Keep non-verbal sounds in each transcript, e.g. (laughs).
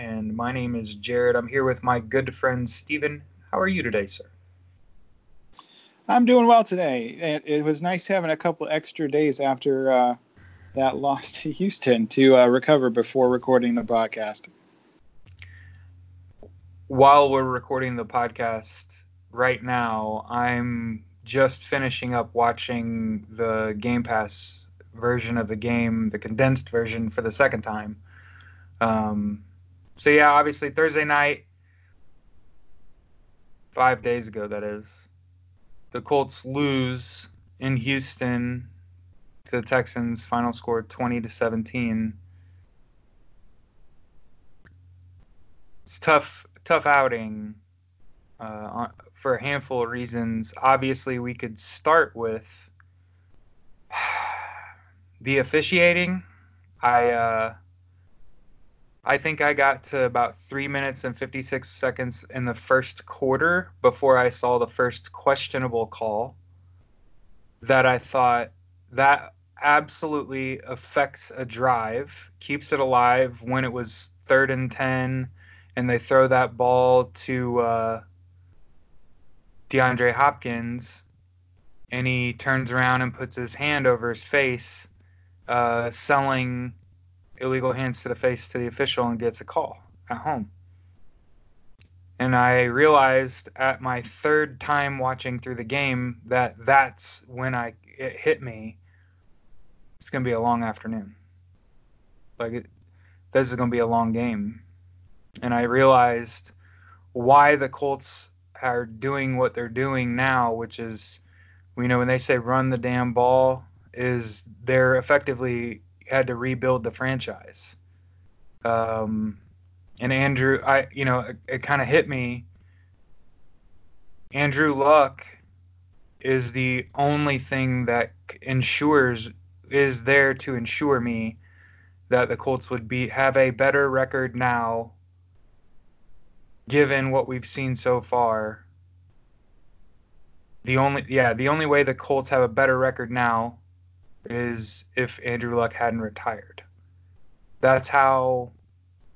and my name is Jared. I'm here with my good friend Steven. How are you today, sir? I'm doing well today. It, it was nice having a couple extra days after uh, that (laughs) loss to Houston to uh, recover before recording the podcast. While we're recording the podcast right now, I'm just finishing up watching the Game Pass version of the game, the condensed version, for the second time. Um, so yeah, obviously Thursday night, five days ago that is, the Colts lose in Houston to the Texans. Final score 20 to 17. It's tough, tough outing uh, for a handful of reasons. Obviously, we could start with (sighs) the officiating. I uh, I think I got to about three minutes and 56 seconds in the first quarter before I saw the first questionable call that I thought that absolutely affects a drive, keeps it alive when it was third and 10, and they throw that ball to uh, DeAndre Hopkins, and he turns around and puts his hand over his face, uh, selling illegal hands to the face to the official and gets a call at home. And I realized at my third time watching through the game that that's when I it hit me. It's gonna be a long afternoon. Like it, this is gonna be a long game, and I realized why the Colts are doing what they're doing now, which is, you know, when they say run the damn ball, is they're effectively had to rebuild the franchise. Um, and Andrew, I you know, it, it kind of hit me. Andrew Luck is the only thing that ensures is there to ensure me that the Colts would be have a better record now given what we've seen so far. The only yeah, the only way the Colts have a better record now is if Andrew Luck hadn't retired. That's how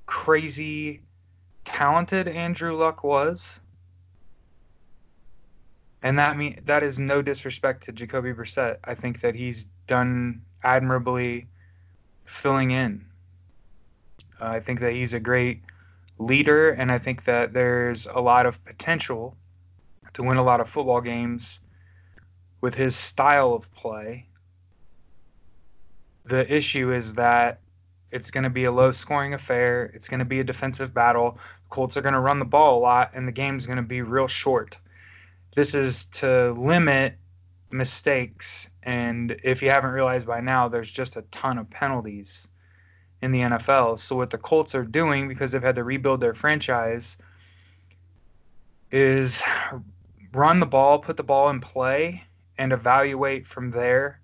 crazy talented Andrew Luck was. And that mean that is no disrespect to Jacoby Brissett. I think that he's done admirably filling in. Uh, I think that he's a great leader, and I think that there's a lot of potential to win a lot of football games with his style of play the issue is that it's going to be a low scoring affair. It's going to be a defensive battle. Colts are going to run the ball a lot, and the game's going to be real short. This is to limit mistakes. And if you haven't realized by now, there's just a ton of penalties in the NFL. So, what the Colts are doing, because they've had to rebuild their franchise, is run the ball, put the ball in play, and evaluate from there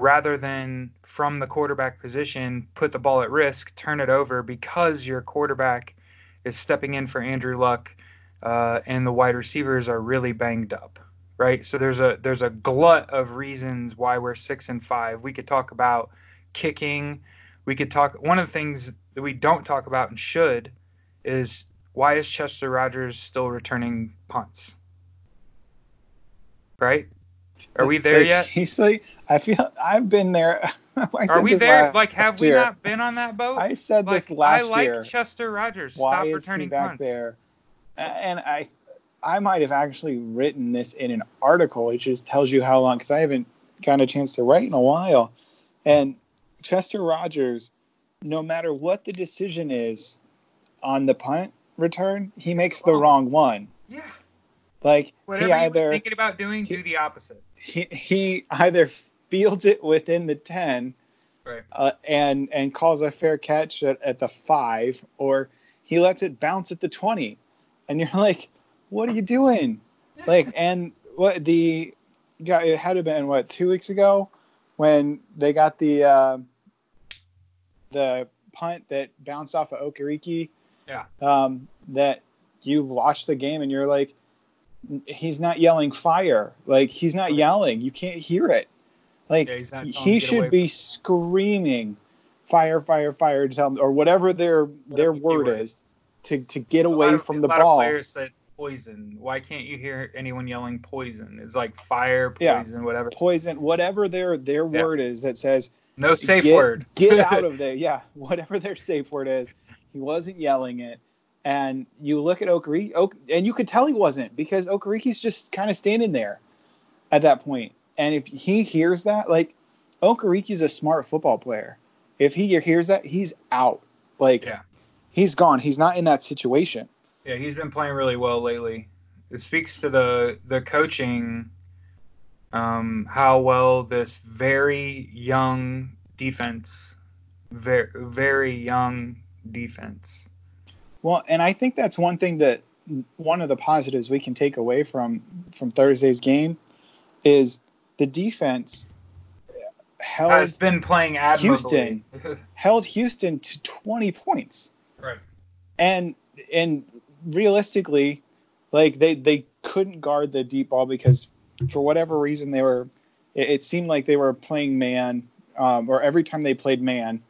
rather than from the quarterback position put the ball at risk, turn it over because your quarterback is stepping in for Andrew Luck uh, and the wide receivers are really banged up, right? So there's a there's a glut of reasons why we're six and five. We could talk about kicking. We could talk. One of the things that we don't talk about and should is why is Chester Rogers still returning punts? Right? Are we there like, yet? He's like, I feel I've been there. (laughs) Are we there? Like, have we not been on that boat? I said like, this last year. I like year. Chester Rogers. Why Stop is returning he back punts. there? and I I might have actually written this in an article. It just tells you how long because I haven't gotten a chance to write in a while. And Chester Rogers, no matter what the decision is on the punt return, he makes the wrong one. Yeah. Like Whatever he you either thinking about doing, he- do the opposite. he, he either fields it within the 10 Right. uh, and and calls a fair catch at, at the 5 or he lets it bounce at the 20 and you're like what are you doing like and what the guy it had to have been what 2 weeks ago when they got the uh, the punt that bounced off of Okereke Yeah. um, that you watched the game and you're like he's not yelling fire like he's not yelling you can't hear it like Yeah, he's not telling he him to get away should be screaming fire fire fire to tell them or whatever their their word is to to get A away of- from the ball players said poison. Why can't you hear anyone yelling poison? It's like fire, Yeah. poison, whatever. poison whatever their their Yeah. word is that says No safe get, word. get out (laughs) of there yeah (laughs) whatever their safe word is he wasn't yelling it and you look at Okereke Oak, and you could tell he wasn't because Okereke's just kind of standing there at that point. point and if he hears that like Okereke's a smart football player if he hears that he's out like Yeah. he's gone he's not in that situation Yeah, he's been playing really well lately. It speaks to the the coaching, um, how well this very young defense, very very young defense. Well, and I think that's one thing that one of the positives we can take away from from Thursday's game is the defense held Has been playing admirably. Houston (laughs) held Houston to 20 points. right. And and realistically, like they they couldn't guard the deep ball because for whatever reason they were it, it seemed like they were playing man um, or every time they played man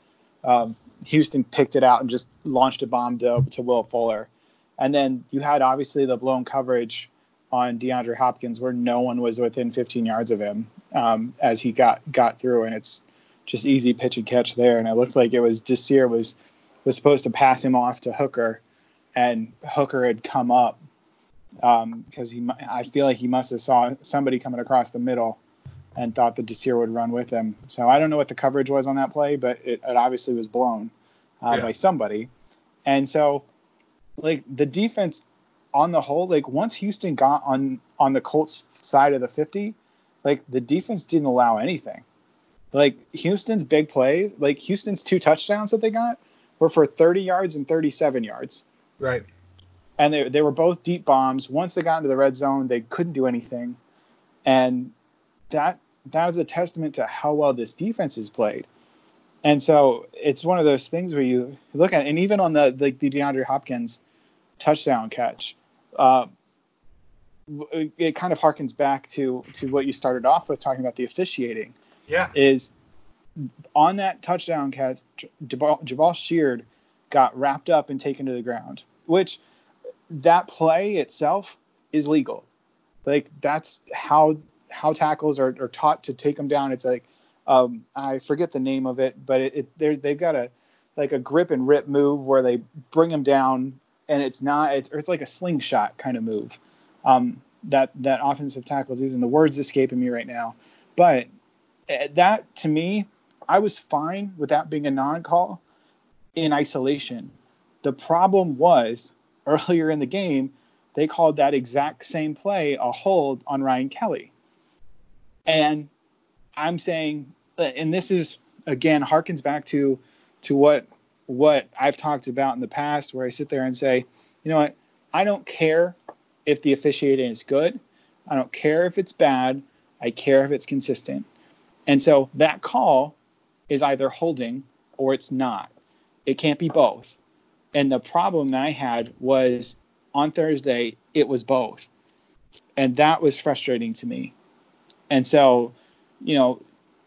um, Houston picked it out and just launched a bomb to, to Will Fuller. And then you had obviously the blown coverage on DeAndre Hopkins where no one was within 15 yards of him um, as he got got through. And it's just easy pitch and catch there. And it looked like it was Desir was was supposed to pass him off to Hooker and Hooker had come up because he I feel like he must have saw somebody coming across the middle and thought the Desir would run with him. So I don't know what the coverage was on that play, but it, it obviously was blown uh, Yeah. by somebody. And so, like the defense on the whole, like once Houston got on on the Colts side of the 50, like the defense didn't allow anything. Like Houston's big plays, like Houston's two touchdowns that they got were for 30 yards and 37 yards Right. and they, they were both deep bombs. Once they got into the red zone, they couldn't do anything, and that that is a testament to how well this defense is played. And so it's one of those things where you look at, and even on the the, the DeAndre Hopkins touchdown catch, uh, it, it kind of harkens back to to what you started off with talking about the officiating Yeah. is on that touchdown catch, Jabaal, Jabaal Sheard got wrapped up and taken to the ground, which that play itself is legal. Like that's how how tackles are, are taught to take them down. It's like um, I forget the name of it, but it, it they've got a like a grip and rip move where they bring them down, and it's not it's, it's like a slingshot kind of move um, that that offensive tackle does. And the words escaping me right now, but uh, that to me, I was fine with that being a non-call in isolation. The problem was earlier in the game, they called that exact same play a hold on Ryan Kelly. And I'm saying, uh, and this is again harkens back to to what what I've talked about in the past, where I sit there and say, you know what, I don't care if the officiating is good, I don't care if it's bad, I care if it's consistent. And so that call is either holding or it's not. It can't be both. And the problem that I had was on Thursday, it was both. And that was frustrating to me. And so, you know,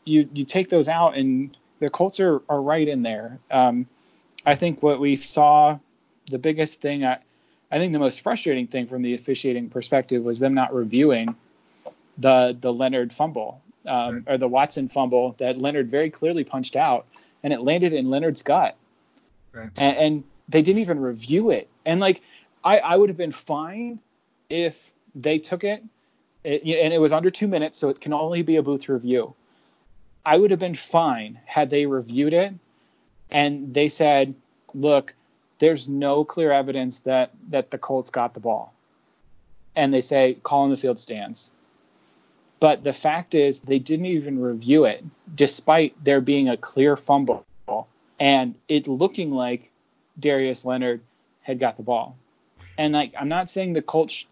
you you take those out and the Colts are, are right in there. Um, I think what we saw, the biggest thing, I, I think the most frustrating thing from the officiating perspective was them not reviewing the the Leonard fumble um, or the Watson fumble that Leonard very clearly punched out, and it landed in Leonard's gut. Right. And, and they didn't even review it. And like, I, I would have been fine if they took it, it, and it was under two minutes, so it can only be a booth review. I would have been fine had they reviewed it and they said, look, there's no clear evidence that that the Colts got the ball. And they say call in the field stands. But the fact is they didn't even review it despite there being a clear fumble and it looking like Darius Leonard had got the ball. And like I'm not saying the Colts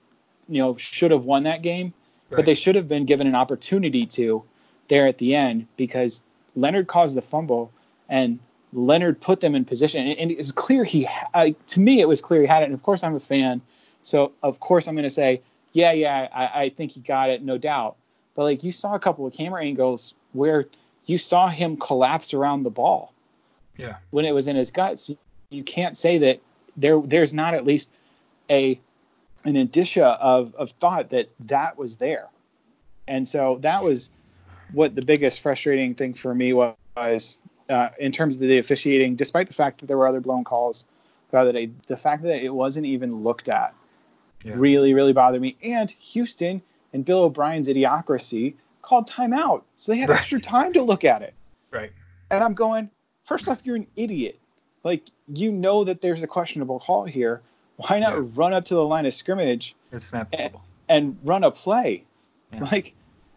you know should have won that game, right. but they should have been given an opportunity to there at the end because Leonard caused the fumble and Leonard put them in position. And, it's clear he, uh, to me, it was clear he had it. And of course, I'm a fan. So, of course, I'm going to say, yeah, yeah, I, I think he got it, no doubt. But like you saw a couple of camera angles where you saw him collapse around the ball. Yeah. When it was in his guts, you can't say that there there's not at least a an indicia of of thought that that was there. And so that was what the biggest frustrating thing for me was uh, in terms of the officiating, despite the fact that there were other blown calls throughout the day, the fact that it wasn't even looked at yeah. really, really bothered me. And Houston and Bill O'Brien's idiocracy called timeout. So they had right. extra time to look at it. Right. And I'm going, first off, you're an idiot. Like, you know that there's a questionable call here. Why not yeah. run up to the line of scrimmage and, and, run a play? Yeah. Like,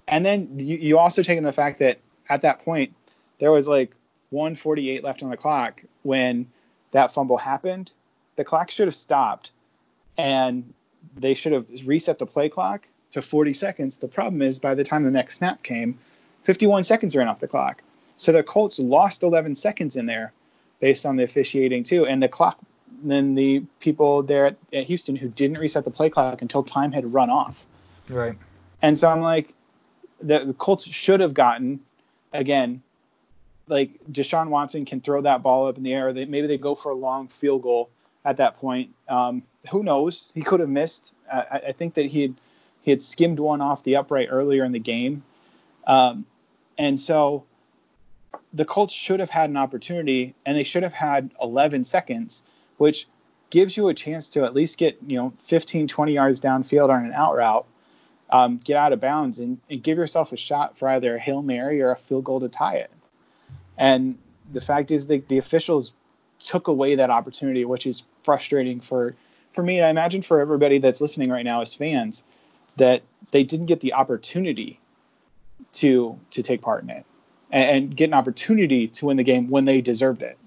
and then you, you also take in the fact that at that point, there was like 148 left on the clock when that fumble happened. The clock should have stopped and they should have reset the play clock to 40 seconds. The problem is by the time the next snap came, 51 seconds ran off the clock. So the Colts lost 11 seconds in there based on the officiating too. And the clock, then the people there at, at Houston who didn't reset the play clock until time had run off. Right. And so I'm like, the, the Colts should have gotten again like Deshaun Watson can throw that ball up in the air. They, maybe they go for a long field goal at that point. Um, who knows? He could have missed. I, I, think that he had he had skimmed one off the upright earlier in the game, um, and so the Colts should have had an opportunity, and they should have had 11 seconds, which gives you a chance to at least get you know 15, 20 yards downfield on an out route. Um, get out of bounds and, and give yourself a shot for either a hail mary or a field goal to tie it. And the fact is that the officials took away that opportunity, which is frustrating for for me. And I imagine for everybody that's listening right now as fans, that they didn't get the opportunity to to take part in it and, and get an opportunity to win the game when they deserved it.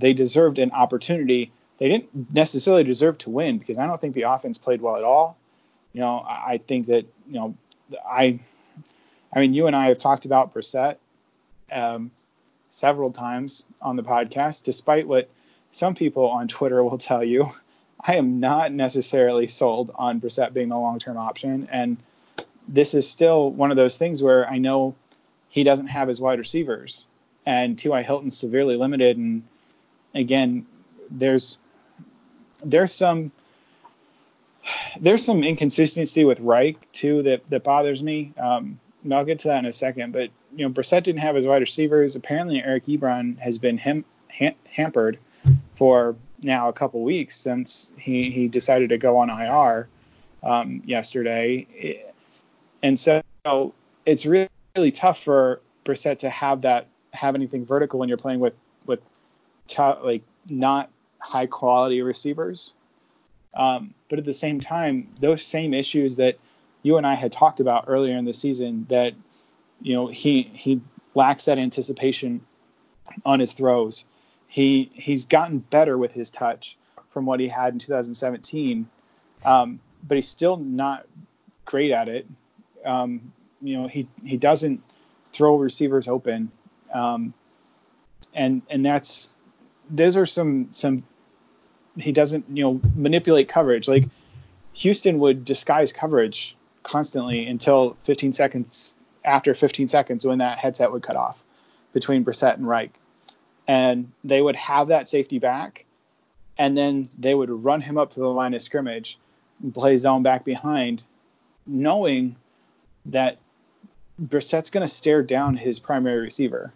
They deserved an opportunity. They didn't necessarily deserve to win because I don't think the offense played well at all. You know, I, I think that you know, I, I mean, you and I have talked about Brissett. Um, several times on the podcast, despite what some people on Twitter will tell you. (laughs) I am not necessarily sold on Brissett being the long term option. And this is still one of those things where I know he doesn't have his wide receivers. And T.Y. Hilton's severely limited. And again, there's there's some there's some inconsistency with Reich too that that bothers me. Um, and I'll get to that in a second. But you know, Brissett didn't have his wide receivers. Apparently, Eric Ebron has been ham- hampered for now a couple weeks since he he decided to go on IR um, yesterday, and so it's really, really tough for Brissett to have that have anything vertical when you're playing with like not high quality receivers. Um, but at the same time, those same issues that you and I had talked about earlier in the season that you know he he lacks that anticipation on his throws. He he's gotten better with his touch from what he had in 2017, um, but he's still not great at it. Um, you know he he doesn't throw receivers open, um, and and that's those are some some he doesn't you know manipulate coverage like Houston would disguise coverage constantly until 15 seconds after 15 seconds when that headset would cut off between Brissett and Reich. And they would have that safety back, and then they would run him up to the line of scrimmage and play zone back behind, knowing that Brissett's going to stare down his primary receiver.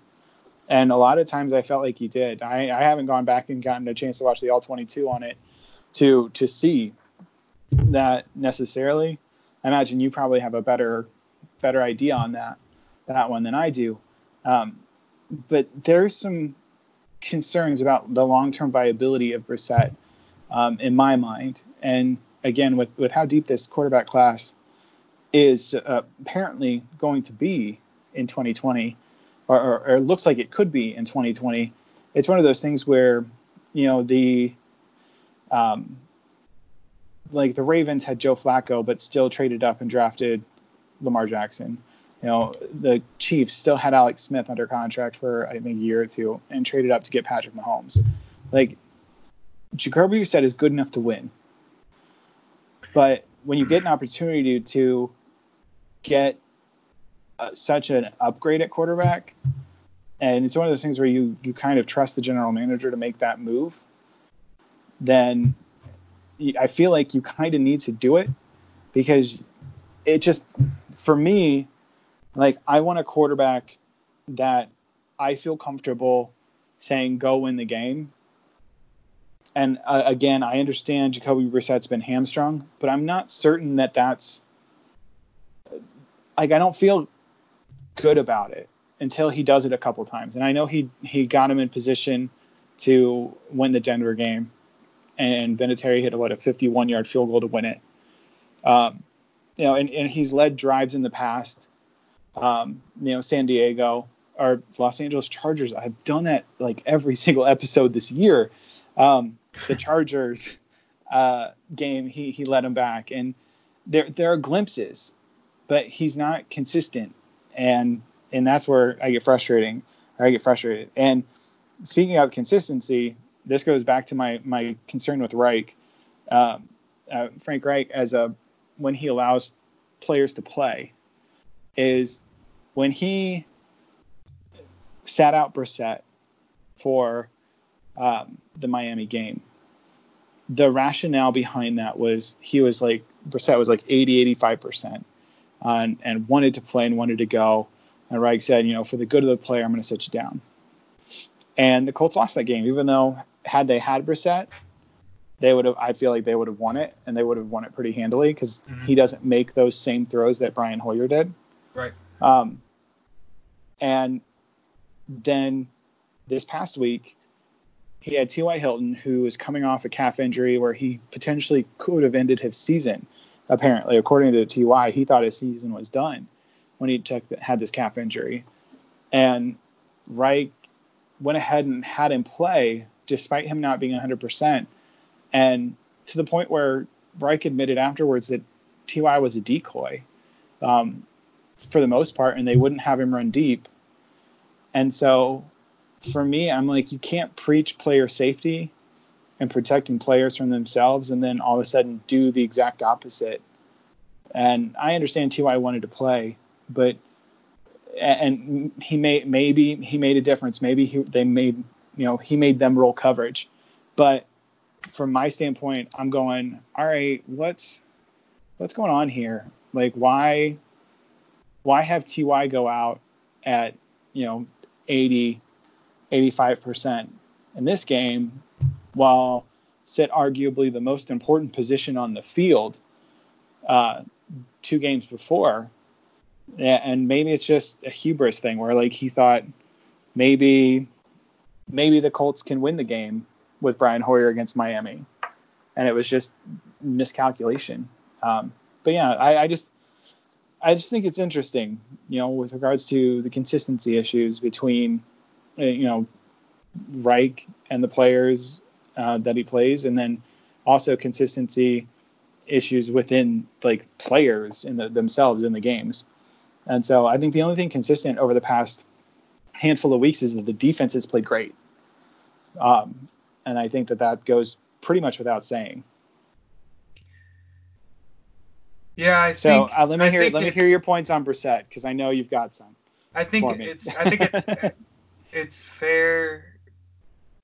And a lot of times I felt like he did. I, I haven't gone back and gotten a chance to watch the all 22 on it to to see that necessarily. I imagine you probably have a better better idea on that that one than I do. Um, but there's some concerns about the long-term viability of Brissett um, in my mind. And again, with with how deep this quarterback class is uh, apparently going to be in 2020, or, or, or, it looks like it could be in 2020, it's one of those things where you know the um, like the Ravens had Joe Flacco, but still traded up and drafted Lamar Jackson. You know, the Chiefs still had Alex Smith under contract for I think a year or two and traded up to get Patrick Mahomes. Like Jacoby Brissett is good enough to win, but when you get an opportunity to get uh, such an upgrade at quarterback, and it's one of those things where you you kind of trust the general manager to make that move, then I feel like you kind of need to do it because it just for me like I want a quarterback that I feel comfortable saying go win the game. And uh, again, I understand Jacoby Brissett's been hamstrung, but I'm not certain that that's like I don't feel good about it until he does it a couple times. And I know he he got him in position to win the Denver game, and Vinatieri hit a a 51 yard field goal to win it. Um, you know, and, and he's led drives in the past um, you know, San Diego or Los Angeles Chargers. I've done that like every (laughs) single episode this year. Um, the Chargers uh, game, he he led them back, and there there are glimpses, but he's not consistent, and and that's where I get frustrating. I get frustrated. And speaking of consistency, this goes back to my my concern with Reich, um, uh, Frank Reich, as a when he allows players to play, is when he sat out Brissett for um, the Miami game, the rationale behind that was he was like Brissett was like 80, 85% and, and wanted to play and wanted to go. And Reich said, you know, for the good of the player, I'm going to sit you down. And the Colts lost that game, even though had they had Brissett, they would have. I feel like they would have won it, and they would have won it pretty handily because mm-hmm. he doesn't make those same throws that Brian Hoyer did. Right. Um, and then this past week, he had T.Y. Hilton, who was coming off a calf injury where he potentially could have ended his season. Apparently, according to Ty, he thought his season was done when he took had this calf injury, and Reich went ahead and had him play despite him not being 100%, and to the point where Reich admitted afterwards that Ty was a decoy. Um, for the most part, and they wouldn't have him run deep. And so for me, I'm like, you can't preach player safety and protecting players from themselves and then all of a sudden do the exact opposite. And I understand Ty wanted to play, but and he made maybe he made a difference. Maybe he, they made you know he made them roll coverage, but from my standpoint, I'm going all right. What's what's going on here? Like why why have Ty go out at you know 80, 85% in this game while sit arguably the most important position on the field uh, two games before. And maybe it's just a hubris thing where like he thought maybe maybe the Colts can win the game with Brian Hoyer against Miami, and it was just miscalculation. Um, but yeah, I, I just I just think it's interesting, you know, with regards to the consistency issues between, uh, you know, Reich and the players uh, that he plays, and then also consistency issues within like players in the, themselves in the games. And so I think the only thing consistent over the past handful of weeks is that the defense has played great. Um, and I think that that goes pretty much without saying. Yeah, I so, think. So uh, let me I hear let me hear your points on Brissett because I know you've got some. I think it's I think it's (laughs) it's fair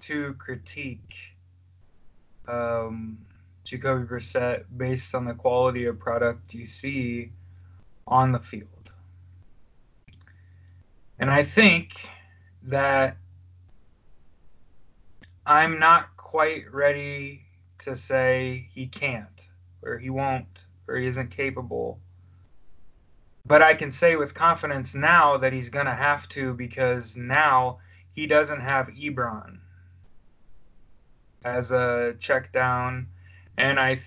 to critique um, Jacoby Brissett based on the quality of product you see on the field. And I think that I'm not quite ready to say he can't or he won't or he isn't capable. But I can say with confidence now that he's going to have to because now he doesn't have Ebron as a check down. And I th-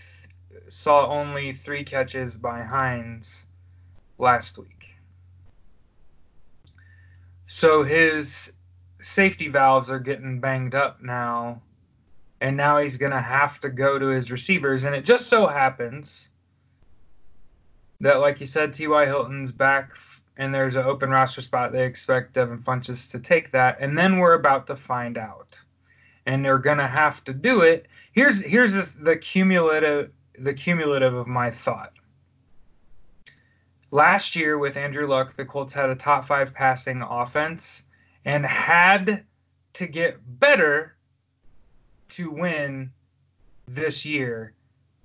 saw only three catches by Hines last week. So his safety valves are getting banged up now. And now he's going to have to go to his receivers. And it just so happens that, like you said, T.Y. Hilton's back and there's an open roster spot. They expect Devin Funchess to take that. And then we're about to find out. And they're going to have to do it. Here's here's the, the cumulative the cumulative of my thought. Last year with Andrew Luck, the Colts had a top five passing offense and had to get better to win this year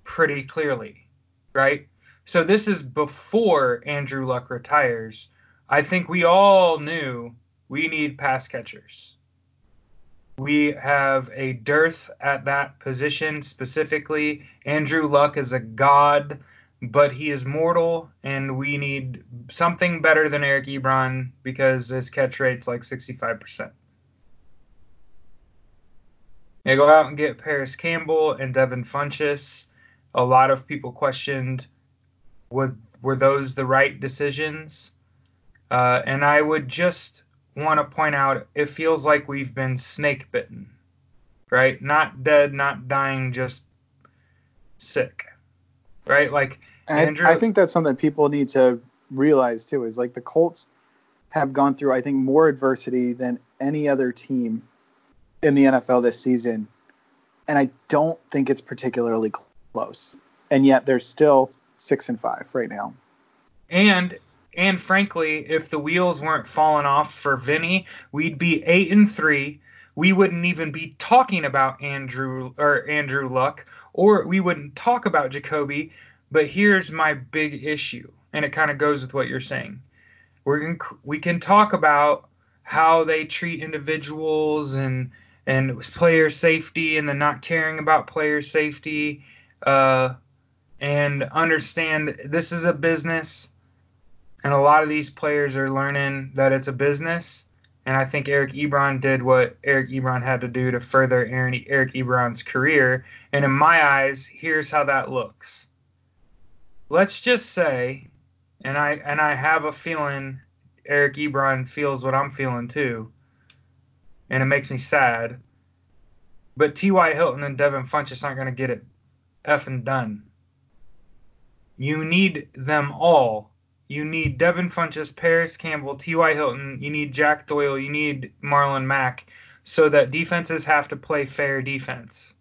pretty clearly, right? So this is before Andrew Luck retires. I think we all knew we need pass catchers. We have a dearth at that position specifically. Andrew Luck is a god, but he is mortal, and we need something better than Eric Ebron because his catch rate's like 65%. They go out and get Parris Campbell and Devin Funchess. A lot of people questioned would were those the right decisions? Uh, and I would just want to point out it feels like we've been snake bitten, right? Not dead, not dying, just sick, right? Like and Andrew, I, I think that's something people need to realize too. Is like the Colts have gone through, I think, more adversity than any other team in the NFL this season, and I don't think it's particularly close. And yet they're still six and five right now. And and frankly, if the wheels weren't falling off for Vinny, we'd be eight and three. We wouldn't even be talking about Andrew or Andrew Luck, or we wouldn't talk about Jacoby. But here's my big issue, and it kind of goes with what you're saying. We can we can talk about how they treat individuals and and player safety and the not caring about player safety, uh, and understand this is a business and a lot of these players are learning that it's a business. And I think Eric Ebron did what Eric Ebron had to do to further Eric Ebron's career. And in my eyes, here's how that looks. Let's just say, and I and I have a feeling Eric Ebron feels what I'm feeling too, and it makes me sad. But T.Y. Hilton and Devin Funchess aren't going to get it effing done. You need them all you need Devin Funchess, Parris Campbell, T.Y. Hilton. You need Jack Doyle. You need Marlon Mack so that defenses have to play fair defense.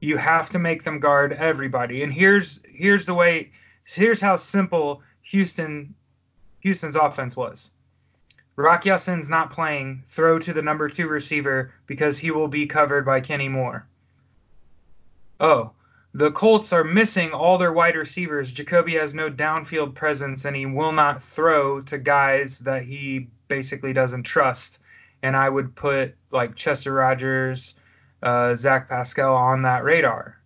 You have to make them guard everybody. And here's here's the way here's how simple Houston Houston's offense was. Rock Ya-Sin's not playing. Throw to the number two receiver because he will be covered by Kenny Moore. Oh, the Colts are missing all their wide receivers. Jacoby has no downfield presence, and he will not throw to guys that he basically doesn't trust. And I would put like Chester Rogers, uh, Zach Pascal on that radar.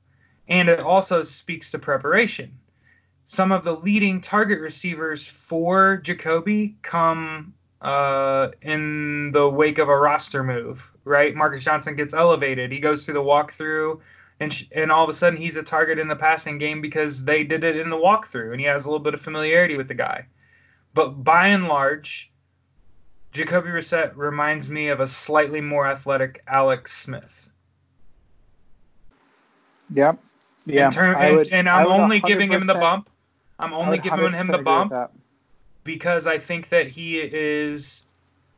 And it also speaks to preparation. Some of the leading target receivers for Jacoby come uh, in the wake of a roster move, right? Marcus Johnson gets elevated. He goes through the walkthrough and and all of a sudden he's a target in the passing game because they did it in the walkthrough and he has a little bit of familiarity with the guy. But by and large, Jacoby Brissett reminds me of a slightly more athletic Alex Smith. Yep. Yeah. Term, and, would, and, I'm only giving him the bump. I'm only giving him the bump because I think that he is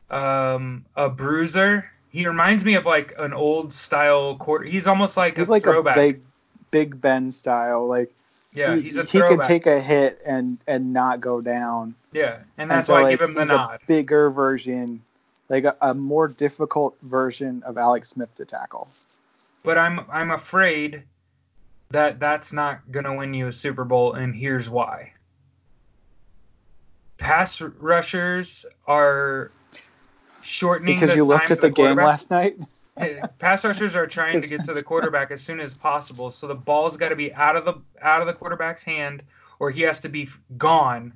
um, a bruiser he reminds me of like an old style quarter. He's almost like he's a like throwback. a big, Big Ben style. Like yeah, he, he's a throwback. he can take a hit and and not go down. Yeah, and that's and so, why like, I give him the nod. A bigger version, like a, a more difficult version of Alex Smith to tackle. But I'm I'm afraid that that's not gonna win you a Super Bowl, and here's why. Pass rushers are shortening because you looked at the, the game last night. (laughs) pass rushers are trying to get to the quarterback as soon as possible. So the ball's got to be out of the out of the quarterback's hand, or he has to be gone.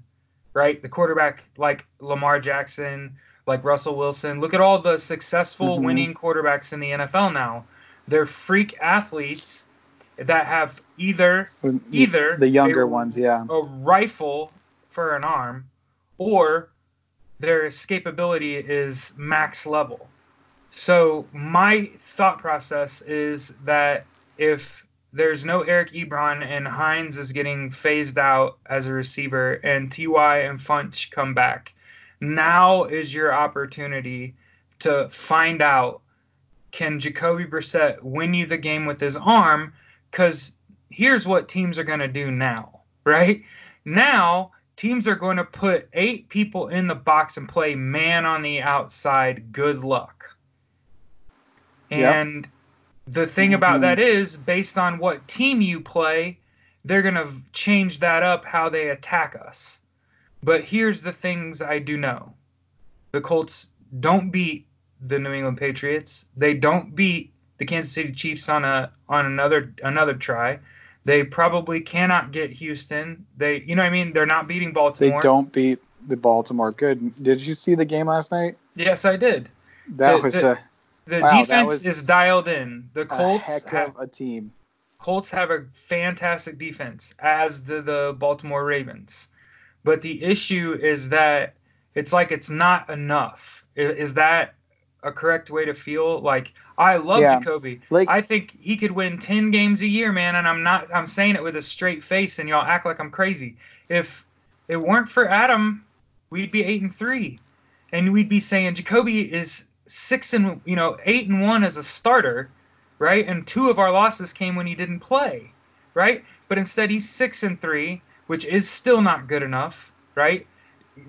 Right, the quarterback like Lamar Jackson, like Russell Wilson. Look at all the successful Mhm. winning quarterbacks in the NFL now. They're freak athletes that have either Either the younger they- ones, yeah. a rifle for an arm, or their escapability is max level. So my thought process is that if there's no Eric Ebron and Hines is getting phased out as a receiver and Ty and Funch come back, now is your opportunity to find out can Jacoby Brissett win you the game with his arm? Because here's what teams are going to do now, (laughs) right? Now, teams are going to put eight people in the box and play man on the outside. Good luck. Yep. And the thing about Mhm. that is, based on what team you play, they're going to change that up how they attack us. But here's the things I do know the Colts don't beat the New England Patriots. They don't beat the Kansas City Chiefs on a on another another try. They probably cannot get Houston. They you know what I mean? They're not beating Baltimore. They don't beat the Baltimore. Good. Did you see the game last night? Yes, I did. That The- was the- a, The Wow, defense is dialed in. The Colts heck have, a team. Colts have a fantastic defense, as do the Baltimore Ravens. But the issue is that it's like it's not enough. Is that a correct way to feel? Like I love Yeah. Jacoby. Like I think he could win 10 games a year, man, and I'm not I'm saying it with a straight face and y'all act like I'm crazy. If it weren't for Adam, we'd be 8 and 3. And we'd be saying Jacoby is 6 and you know, 8 and 1 as a starter, right? And two of our losses came when he didn't play, right? But instead he's 6 and 3, which is still not good enough, right?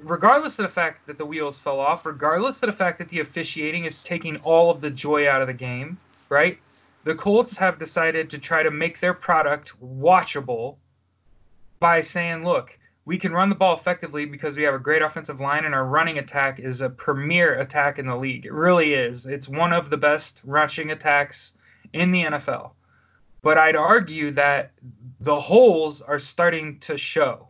Regardless of the fact that the wheels fell off, regardless of the fact that the officiating is taking all of the joy out of the game, right? The Colts have decided to try to make their product watchable by saying, look, we can run the ball effectively because we have a great offensive line and our running attack is a premier attack in the league. It really is. It's one of the best rushing attacks in the NFL. But I'd argue that the holes are starting to show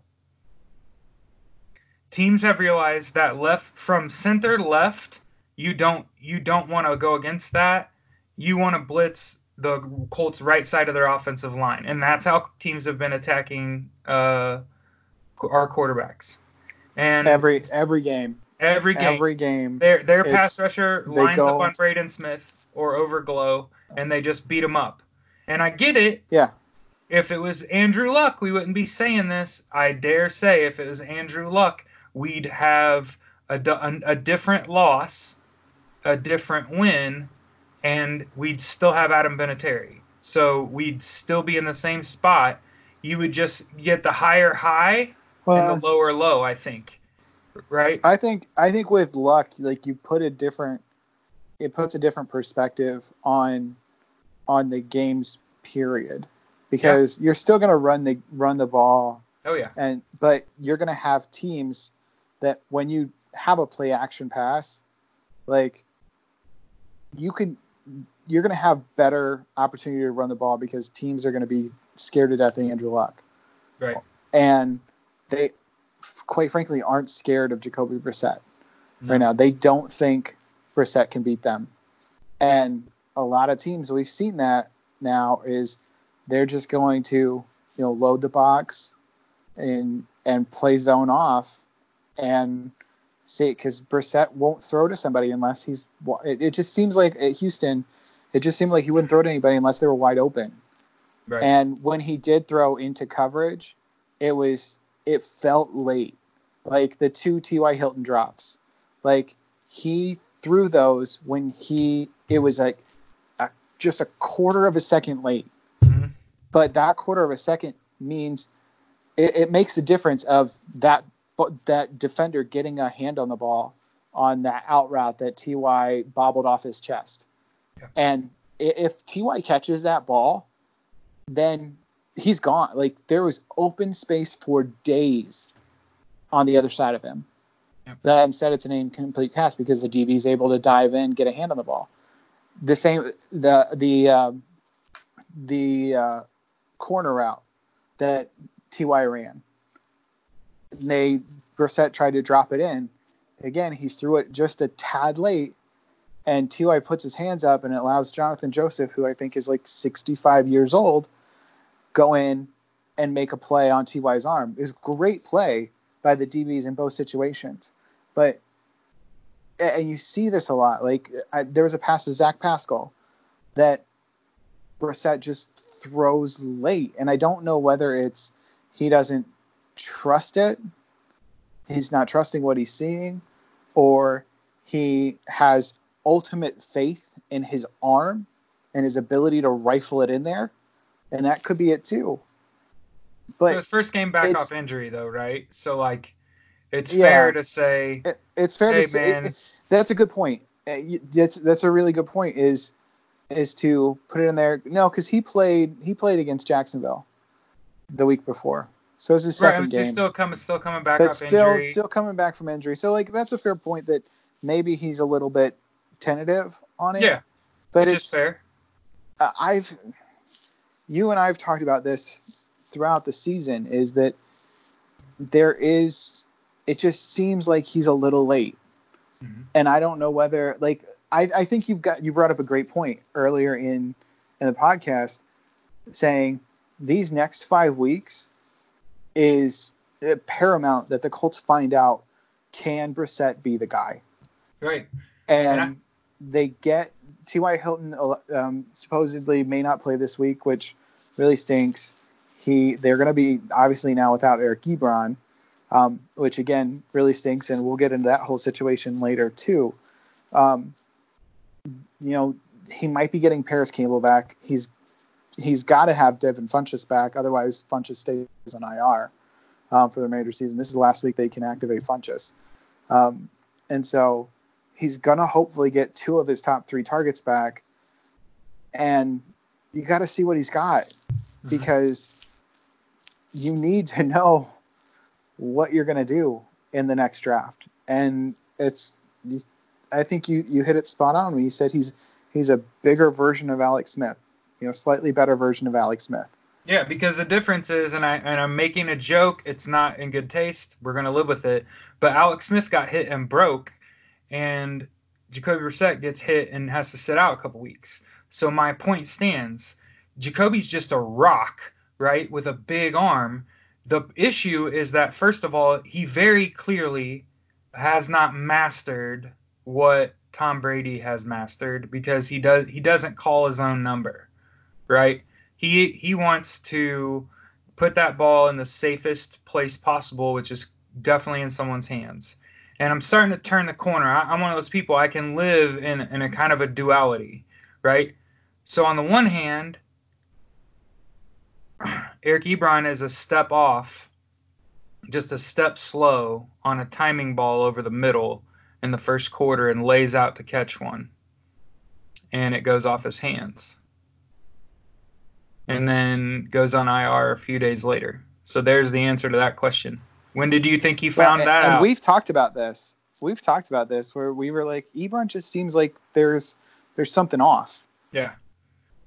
teams have realized that left from center left you don't you don't want to go against that. You want to blitz the colts right side of their offensive line. And that's how teams have been attacking uh, our quarterbacks. And every every game, every game. Every game. their their pass rusher lines up on Braden Smith or Overglow and they just beat him up. And i get it. Yeah, if it was Andrew Luck, we wouldn't be saying this. I dare say, if it was Andrew Luck, we'd have a, a, different loss, a different win, and we'd still have Adam Vinatieri. So we'd still be in the same spot. You would just get the higher high well, and the lower low, I think. Right? I think I think with luck, like you put a different, it puts a different perspective on, on the game's period, because you're still gonna run the run the ball Oh yeah. and but you're gonna have teams that when you have a play action pass, like you could you're gonna have better opportunity to run the ball because teams are gonna be scared to death of Andrew Luck. Right. And they quite frankly aren't scared of Jacoby Brissett No. right now. They don't think Brissett can beat them. And a lot of teams we've seen that now is they're just going to, you know, load the box and and play zone off and say because Brissett won't throw to somebody unless he's. It, it just seems like at Houston, it just seemed like he wouldn't throw to anybody unless they were wide open. Right. And when he did throw into coverage, it was it felt late, like the two T.Y. Hilton drops. Like he threw those when he it was like a, just a quarter of a second late, Mhm. but that quarter of a second means it, it makes a difference of that that defender getting a hand on the ball on that out route that Ty bobbled off his chest. Yeah. And if Ty catches that ball, then he's gone. Like there was open space for days on the other side of him. Yep. Instead, it's an incomplete pass because the DB is able to dive in, get a hand on the ball. the same the the um, the uh, corner route that Ty ran. They Brissett tried to drop it in. Again, he threw it just a tad late, and Ty puts his hands up and it allows Jonathan Joseph, who I think is like 65 years old, go in and make a play on Ty's arm. It was great play by the DBs in both situations, but and you see this a lot. Like I, there was a pass to Zach Pascal that Brissett just throws late, and I don't know whether it's he doesn't trust it, he's not trusting what he's seeing, or he has ultimate faith in his arm and his ability to rifle it in there, and that could be it too. But his first game back off injury, though, right? So like it's Yeah. fair to say, it, it's fair Hey, to say man. it- (laughs) that's a good point. Uh, That's that's a really good point. Is is to put it in there? No, because he played he played against Jacksonville the week before, so it's his second He's game. still coming, still coming back but still injury. still coming back from injury. So like that's a fair point that maybe he's a little bit tentative on it. yeah, but it's fair. uh, I've you and I've talked about this throughout the season is that there is it just seems like he's a little late. Mhm. And I don't know whether like I, I think you've got you brought up a great point earlier in in the podcast saying these next five weeks is uh, paramount that the Colts find out can Brissett be the guy Right. and, And I- they get T.Y. Hilton um, supposedly may not play this week, which really stinks. He they're going to be obviously now without Eric Ebron, um, which again really stinks, and we'll get into that whole situation later too. Um, you know, he might be getting Parris Campbell back. He's he's got to have Devin Funchess back, otherwise Funchess stays on IR um, for the remainder of the season. This is the last week they can activate Funchess, um, and so he's gonna hopefully get two of his top three targets back, and you got to see what he's got because you need to know what you're gonna do in the next draft, and it's I think you you hit it spot on when you said he's he's a bigger version of Alex Smith, you know, slightly better version of Alex Smith. Yeah, because the difference is, and I and I'm making a joke. It's not in good taste. We're gonna live with it. But Alex Smith got hit and broke, and Jacoby Brissett gets hit and has to sit out a couple weeks. So my point stands. Jacoby's just a rock, right, with a big arm. The issue is that first of all, he very clearly has not mastered what Tom Brady has mastered because he does he doesn't call his own number, right? He he wants to put that ball in the safest place possible, which is definitely in someone's hands. And I'm starting to turn the corner. I, I'm one of those people I can live in in a kind of a duality, right? So on the one hand, (clears throat) Eric Ebron is a step off, just a step slow on a timing ball over the middle in the first quarter and lays out to catch one. And it goes off his hands. And then goes on IR a few days later. So there's the answer to that question. When did you think he found Well, that and out? we've talked about this. We've talked about this where we were like, Ebron just seems like there's there's something off. yeah.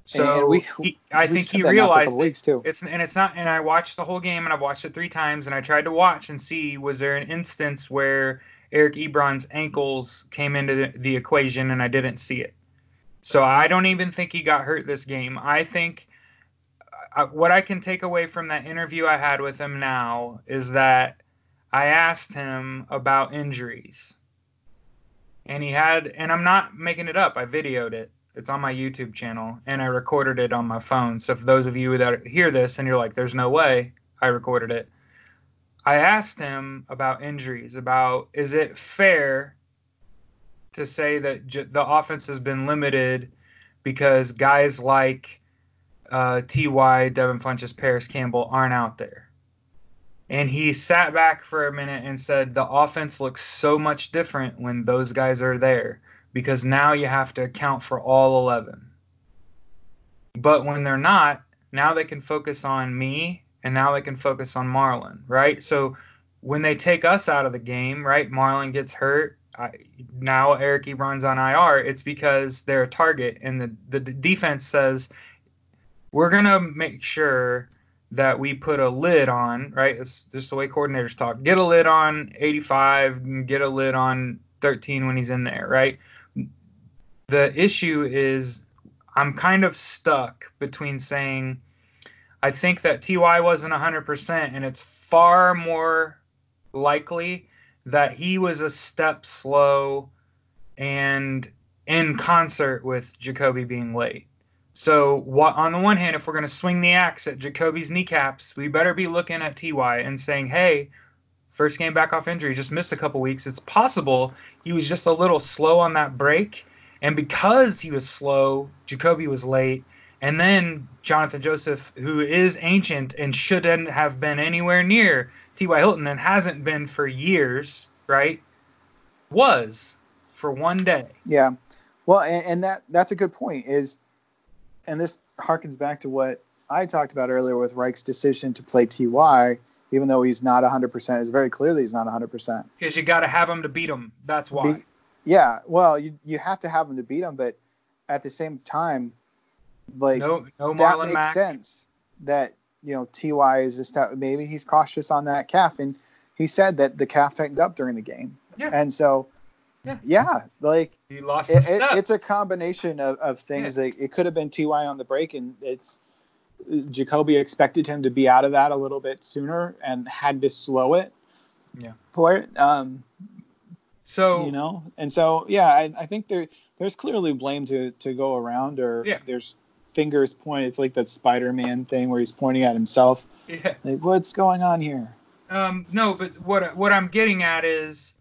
So we- he, I think he that now for a realized it. too. It's and it's not and I watched the whole game and I've watched it three times and I tried to watch and see was there an instance where Eric Ebron's ankles came into the, the equation and I didn't see it. So I don't even think he got hurt this game. I think what I can take away from that interview I had with him now is that I asked him about injuries. And he had and I'm not making it up. I videoed it. It's on my YouTube channel and I recorded it on my phone. So for those of you that hear this and you're like, there's no way I recorded it, I asked him about injuries, about is it fair to say that j- the offense has been limited because guys like uh, Ty, Devin Funchess, Parris Campbell aren't out there. And he sat back for a minute and said the offense looks so much different when those guys are there because now you have to account for all 11. But when they're not, now they can focus on me and now they can focus on Marlon, right? So when they take us out of the game, right? Marlon gets hurt I, now Eric Ebron's on IR, it's because they're a target, and the, the, the defense says we're gonna make sure that we put a lid on, right? It's just the way coordinators talk. Get a lid on 85 and get a lid on 13 when he's in there, right? The issue is I'm kind of stuck between saying I think that TY wasn't 100% and it's far more likely that he was a step slow and in concert with Jacoby being late. So what, on the one hand, if we're going to swing the axe at Jacoby's kneecaps, we better be looking at Ty and saying, hey, first game back off injury, just missed a couple weeks. It's possible he was just a little slow on that break, and because he was slow, Jacoby was late. And then Jonathan Joseph, who is ancient and shouldn't have been anywhere near T.Y. Hilton and hasn't been for years, right? Was for one day. Yeah. Well, and, and that that's a good point. Is and this harkens back to what I talked about earlier with Reich's decision to play Ty, even though he's not 100%. It's very clearly he's not 100%. Because you got to have him to beat him. That's why. Be, yeah. Well, you you have to have him to beat him, but at the same time, like no, no that makes Mack. sense. That you know Ty is just maybe he's cautious on that calf, and he said that the calf tightened up during the game. Yeah. And so yeah. Yeah, like he lost it, it, it's a combination of, of things. Yeah. Like it could have been Ty on the break, and it's Jacoby expected him to be out of that a little bit sooner and had to slow it. Yeah. For it. Um. So you know, and so yeah, I, I think there there's clearly blame to to go around, or yeah. there's fingers pointed. It's like that Spider-Man thing where he's pointing at himself. Yeah. Like what's going on here? Um. No, but what what I'm getting at is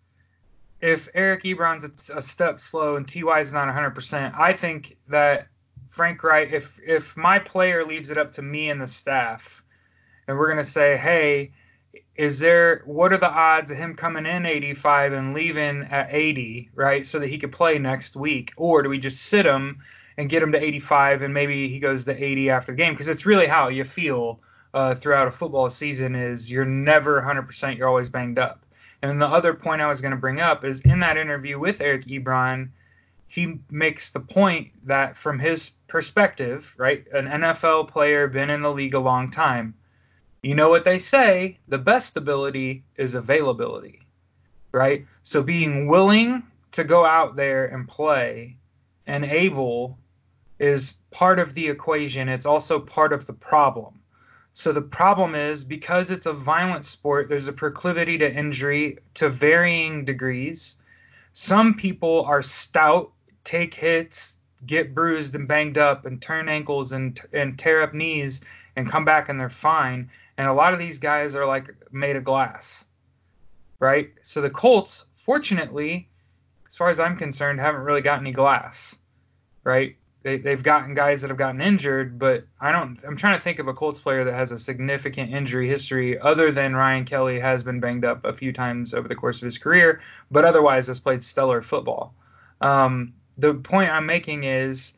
if Eric Ebron's a, step slow and Ty's not 100%, I think that Frank Reich, if if my player leaves it up to me and the staff, and we're gonna say, hey, is there what are the odds of him coming in 85 and leaving at 80, right, so that he could play next week, or do we just sit him and get him to 85 and maybe he goes to 80 after the game? Because it's really how you feel uh, throughout a football season is you're never 100%, you're always banged up. And the other point I was going to bring up is in that interview with Eric Ebron, he makes the point that from his perspective, right, an NFL player been in the league a long time. You know what they say, the best ability is availability, right? So being willing to go out there and play and able is part of the equation. It's also part of the problem. So the problem is because it's a violent sport, there's a proclivity to injury to varying degrees. Some people are stout, take hits, get bruised and banged up, and turn ankles and and tear up knees and come back and they're fine. And a lot of these guys are like made of glass, right? So the Colts, fortunately, as far as I'm concerned, haven't really got any glass, right? They, they've gotten guys that have gotten injured, but I don't. I'm trying to think of a Colts player that has a significant injury history other than Ryan Kelly has been banged up a few times over the course of his career, but otherwise has played stellar football. Um, the point I'm making is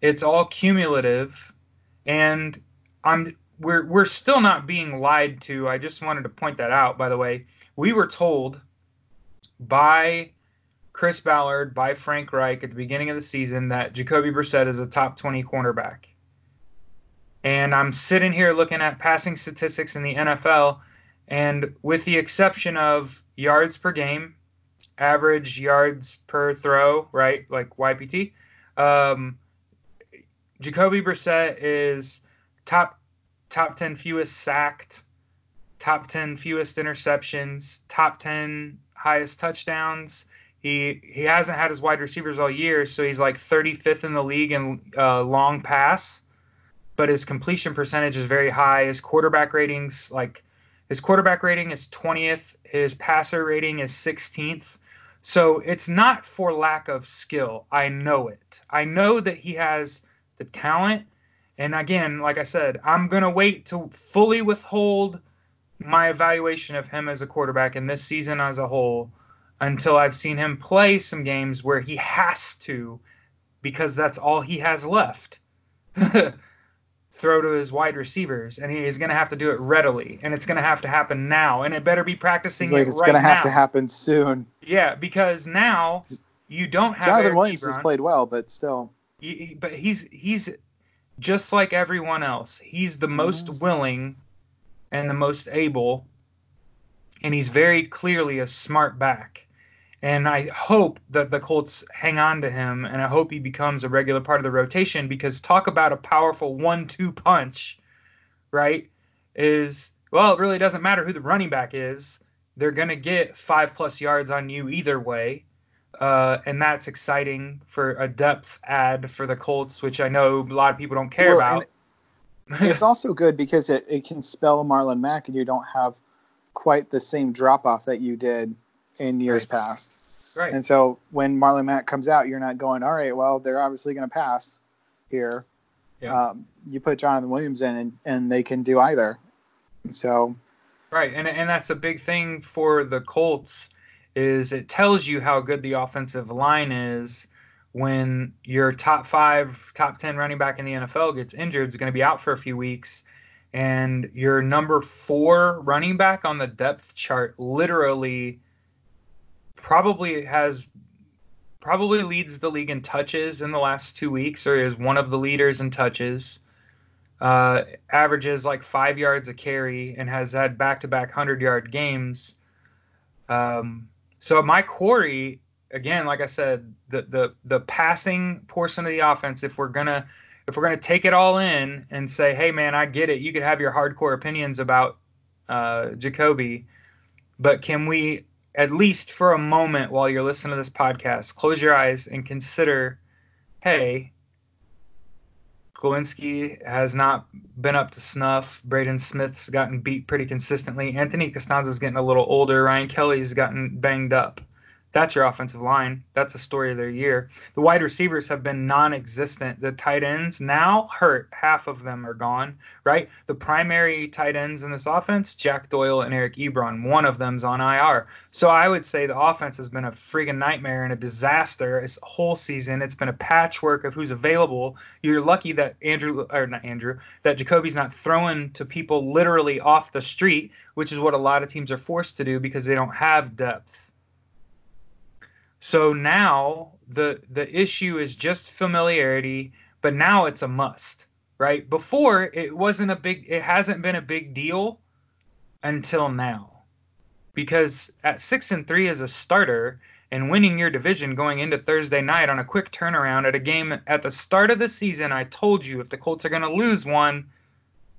it's all cumulative, and I'm we're we're still not being lied to. I just wanted to point that out. By the way, we were told by Chris Ballard by Frank Reich at the beginning of the season that Jacoby Brissett is a top 20 cornerback. And I'm sitting here looking at passing statistics in the NFL, and with the exception of yards per game, average yards per throw, right, like YPT, um, Jacoby Brissett is top top 10 fewest sacked, top 10 fewest interceptions, top 10 highest touchdowns, he he hasn't had his wide receivers all year, so he's like 35th in the league in uh, long pass, but his completion percentage is very high. His quarterback ratings like his quarterback rating is 20th. His passer rating is 16th. So it's not for lack of skill. I know it. I know that he has the talent. And again, like I said, I'm going to wait to fully withhold my evaluation of him as a quarterback in this season as a whole until I've seen him play some games where he has to because that's all he has left. (laughs) throw to his wide receivers, and he's going to have to do it readily, and it's going to have to happen now, and it better be practicing like it it's right gonna have to happen soon. Yeah, because now you don't have Jonathan Eric Williams has played well, but still, but he's he's just like everyone else. He's the most Yes. willing and the most able, and he's very clearly a smart back. And I hope that the Colts hang on to him, and I hope he becomes a regular part of the rotation because talk about a powerful one-two punch, right? Is well, it really doesn't matter who the running back is. They're gonna get five plus yards on you either way uh, and that's exciting for a depth add for the Colts, which I know a lot of people don't care Well, about. (laughs) it's also good because it, it can spell Marlon Mack, and you don't have quite the same drop off that you did in years Right. past. right. And so when Marlon Mack comes out, you're not going, all right, well, they're obviously going to pass here. Yeah. Um, you put Jonathan Williams in, and, and they can do either. So Right, and and that's a big thing for the Colts is it tells you how good the offensive line is when your top five, top ten running back in the NFL gets injured, is going to be out for a few weeks, and your number four running back on the depth chart literally probably has probably leads the league in touches in the last two weeks, or is one of the leaders in touches uh, averages like five yards a carry and has had back-to-back hundred-yard games. Um, so my quarry, again, like I said, the the the passing portion of the offense, if we're gonna if we're gonna take it all in and say, hey man, I get it, you could have your hardcore opinions about uh, Jacoby, but can we at least for a moment while you're listening to this podcast, close your eyes and consider, hey, Glowinski has not been up to snuff. Braden Smith's gotten beat pretty consistently. Anthony Castonzo's getting a little older. Ryan Kelly's gotten banged up. That's your offensive line. That's the story of their year. The wide receivers have been non-existent. The tight ends now hurt. Half of them are gone, right? The primary tight ends in this offense, Jack Doyle and Eric Ebron. One of them's on IR. So I would say the offense has been a friggin' nightmare and a disaster this whole season. It's been a patchwork of who's available. You're lucky that Andrew or not Andrew, that Jacoby's not throwing to people literally off the street, which is what a lot of teams are forced to do because they don't have depth. So now the the issue is just familiarity, but now it's a must, right? Before it wasn't a big it hasn't been a big deal until now. Because at 6 and 3 as a starter and winning your division going into Thursday night on a quick turnaround at a game at the start of the season, I told you if the Colts are going to lose one,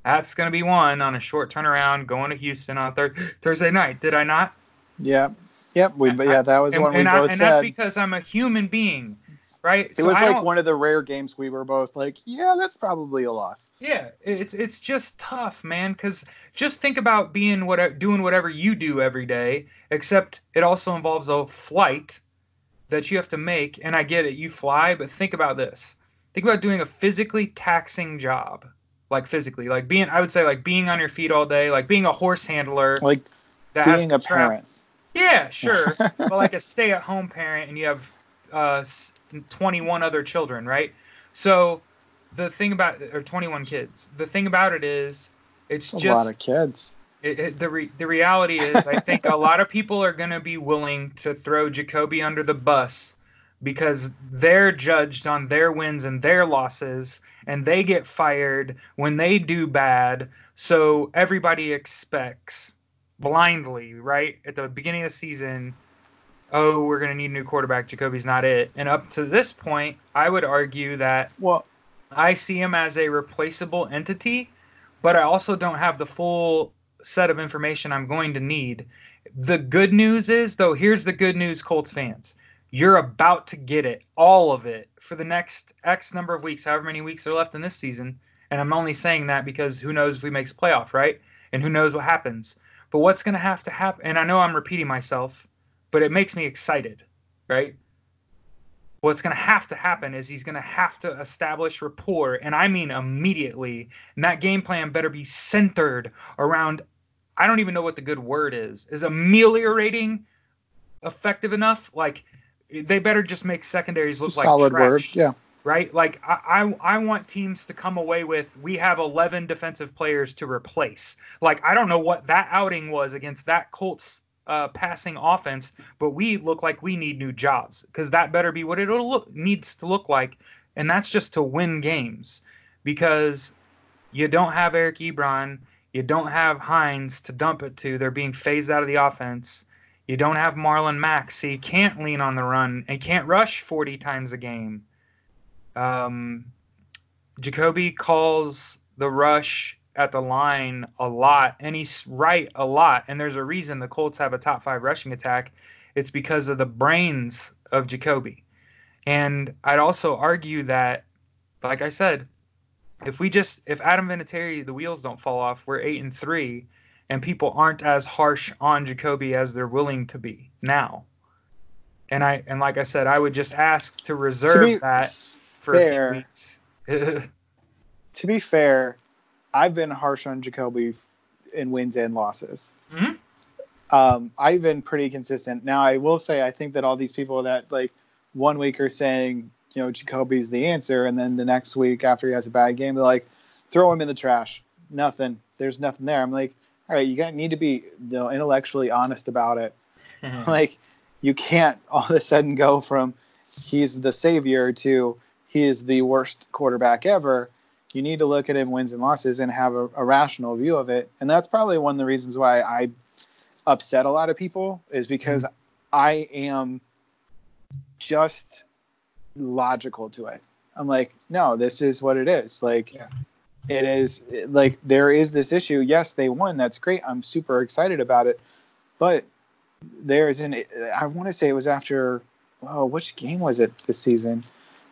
that's going to be one on a short turnaround going to Houston on thir- Thursday night. Did I not? yeah, yep, we yeah, that was and, one we and, I, both and said. that's because I'm a human being, right? it So was I like one of the rare games we were both like, yeah, that's probably a loss. Yeah, it's it's just tough, man. Because just think about being what doing whatever you do every day, except it also involves a flight that you have to make. And I get it, you fly, but think about this. Think about doing a physically taxing job, like physically, like being. I would say like being on your feet all day, like being a horse handler Like being a parent. Yeah, sure. (laughs) but like a stay-at-home parent, and you have uh, 21 other children, right? So the thing about or 21 kids. The thing about it is, it's A just a lot of kids. it, it- the re, the reality is, I think a lot of people are going to be willing to throw Jacoby under the bus because they're judged on their wins and their losses, and they get fired when they do bad. So everybody expects blindly, right, at the beginning of the season, oh, we're going to need a new quarterback. Jacoby's not it. And up to this point, I would argue that Well, I see him as a replaceable entity, but I also don't have the full set of information I'm going to need. The good news is, though, here's the good news, Colts fans. You're about to get it, all of it, for the next X number of weeks, however many weeks are left in this season. And I'm only saying that because who knows if we makes playoff, right? And who knows what happens. But what's going to have to happen, and I know I'm repeating myself, but it makes me excited, right? what's going to have to happen is he's going to have to establish rapport, and I mean immediately. And that game plan better be centered around. I don't even know what the good word is. Is ameliorating effective enough? Like they better just make secondaries look like solid trash. word. Yeah. Right? Like I, I I want teams to come away with we have 11 defensive players to replace. Like I don't know what that outing was against that Colts uh, passing offense, but we look like we need new jobs because that better be what it look needs to look like, and that's just to win games because you don't have Eric Ebron, you don't have Hines to dump it to. They're being phased out of the offense. You don't have Marlon Mack, so you can't lean on the run and can't rush 40 times a game. Um, Jacoby calls the rush at the line a lot, and he's right a lot. And there's a reason the Colts have a top five rushing attack. It's because of the brains of Jacoby. And I'd also argue that, like I said, if we just if Adam Vinatieri the wheels don't fall off, we're eight and three, and people aren't as harsh on Jacoby as they're willing to be now. And I and like I said, I would just ask to reserve to that for fair, a few weeks. (laughs) to be fair, I've been harsh on Jacoby in wins and losses. Mm-hmm. Um, I've been pretty consistent. Now I will say I think that all these people that like one week are saying you know Jacoby's the answer, and then the next week after he has a bad game, they're like throw him in the trash. Nothing. There's nothing there. I'm like, all right, you got need to be you know intellectually honest about it. Mm-hmm. (laughs) Like you can't all of a sudden go from he's the savior to he is the worst quarterback ever you need to look at him wins and losses and have a, a, rational view of it. And that's probably one of the reasons why I upset a lot of people is because. I am just logical to it. I'm like, no, this is what it is. Like, yeah. it is like there is this issue. Yes, they won. That's great. I'm super excited about it. But there's an, I want to say it was after, oh, which game was it this season?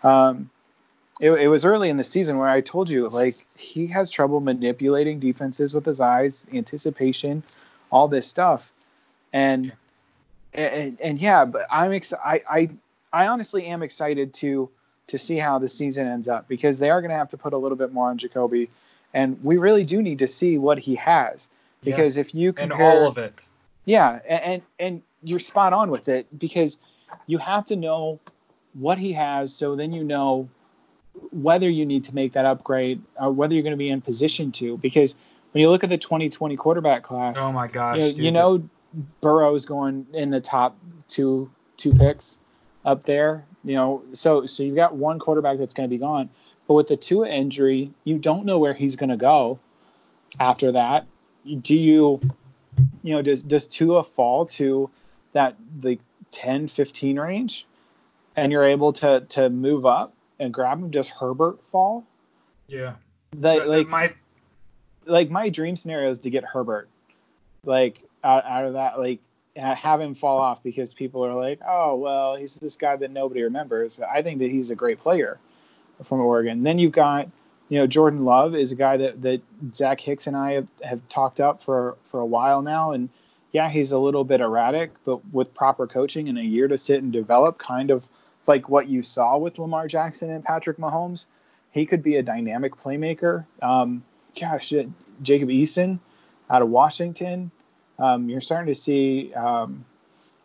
Um, it, it, was early in the season where I told you like he has trouble manipulating defenses with his eyes, anticipation, all this stuff, and and, and yeah, but I'm ex- I, I I honestly am excited to to see how the season ends up because they are going to have to put a little bit more on Jacoby, and we really do need to see what he has because yeah. if you compare and all of it, yeah, and, and and you're spot on with it because you have to know what he has so then you know whether you need to make that upgrade or whether you're going to be in position to. Because when you look at the 2020 quarterback class, oh my gosh, you know, you know Burrow's going in the top two two picks up there. You know, so so you've got one quarterback that's going to be gone. But with the Tua injury, you don't know where he's going to go after that. Do you, you know, does does Tua fall to that the 10, 15 range, and you're able to to move up? and grab him, does Herbert fall? Yeah. Like my like my dream scenario is to get Herbert, like out, out of that, like have him fall off because people are like, oh well, he's this guy that nobody remembers. I think that he's a great player from Oregon. Then you've got, you know, Jordan Love is a guy that that Zach Hicks and I have, have talked up for for a while now, and yeah, he's a little bit erratic, but with proper coaching and a year to sit and develop, kind of like what you saw with Lamar Jackson and Patrick Mahomes. He could be a dynamic playmaker. Um, gosh, Jacob Eason out of Washington. Um, you're starting to see um,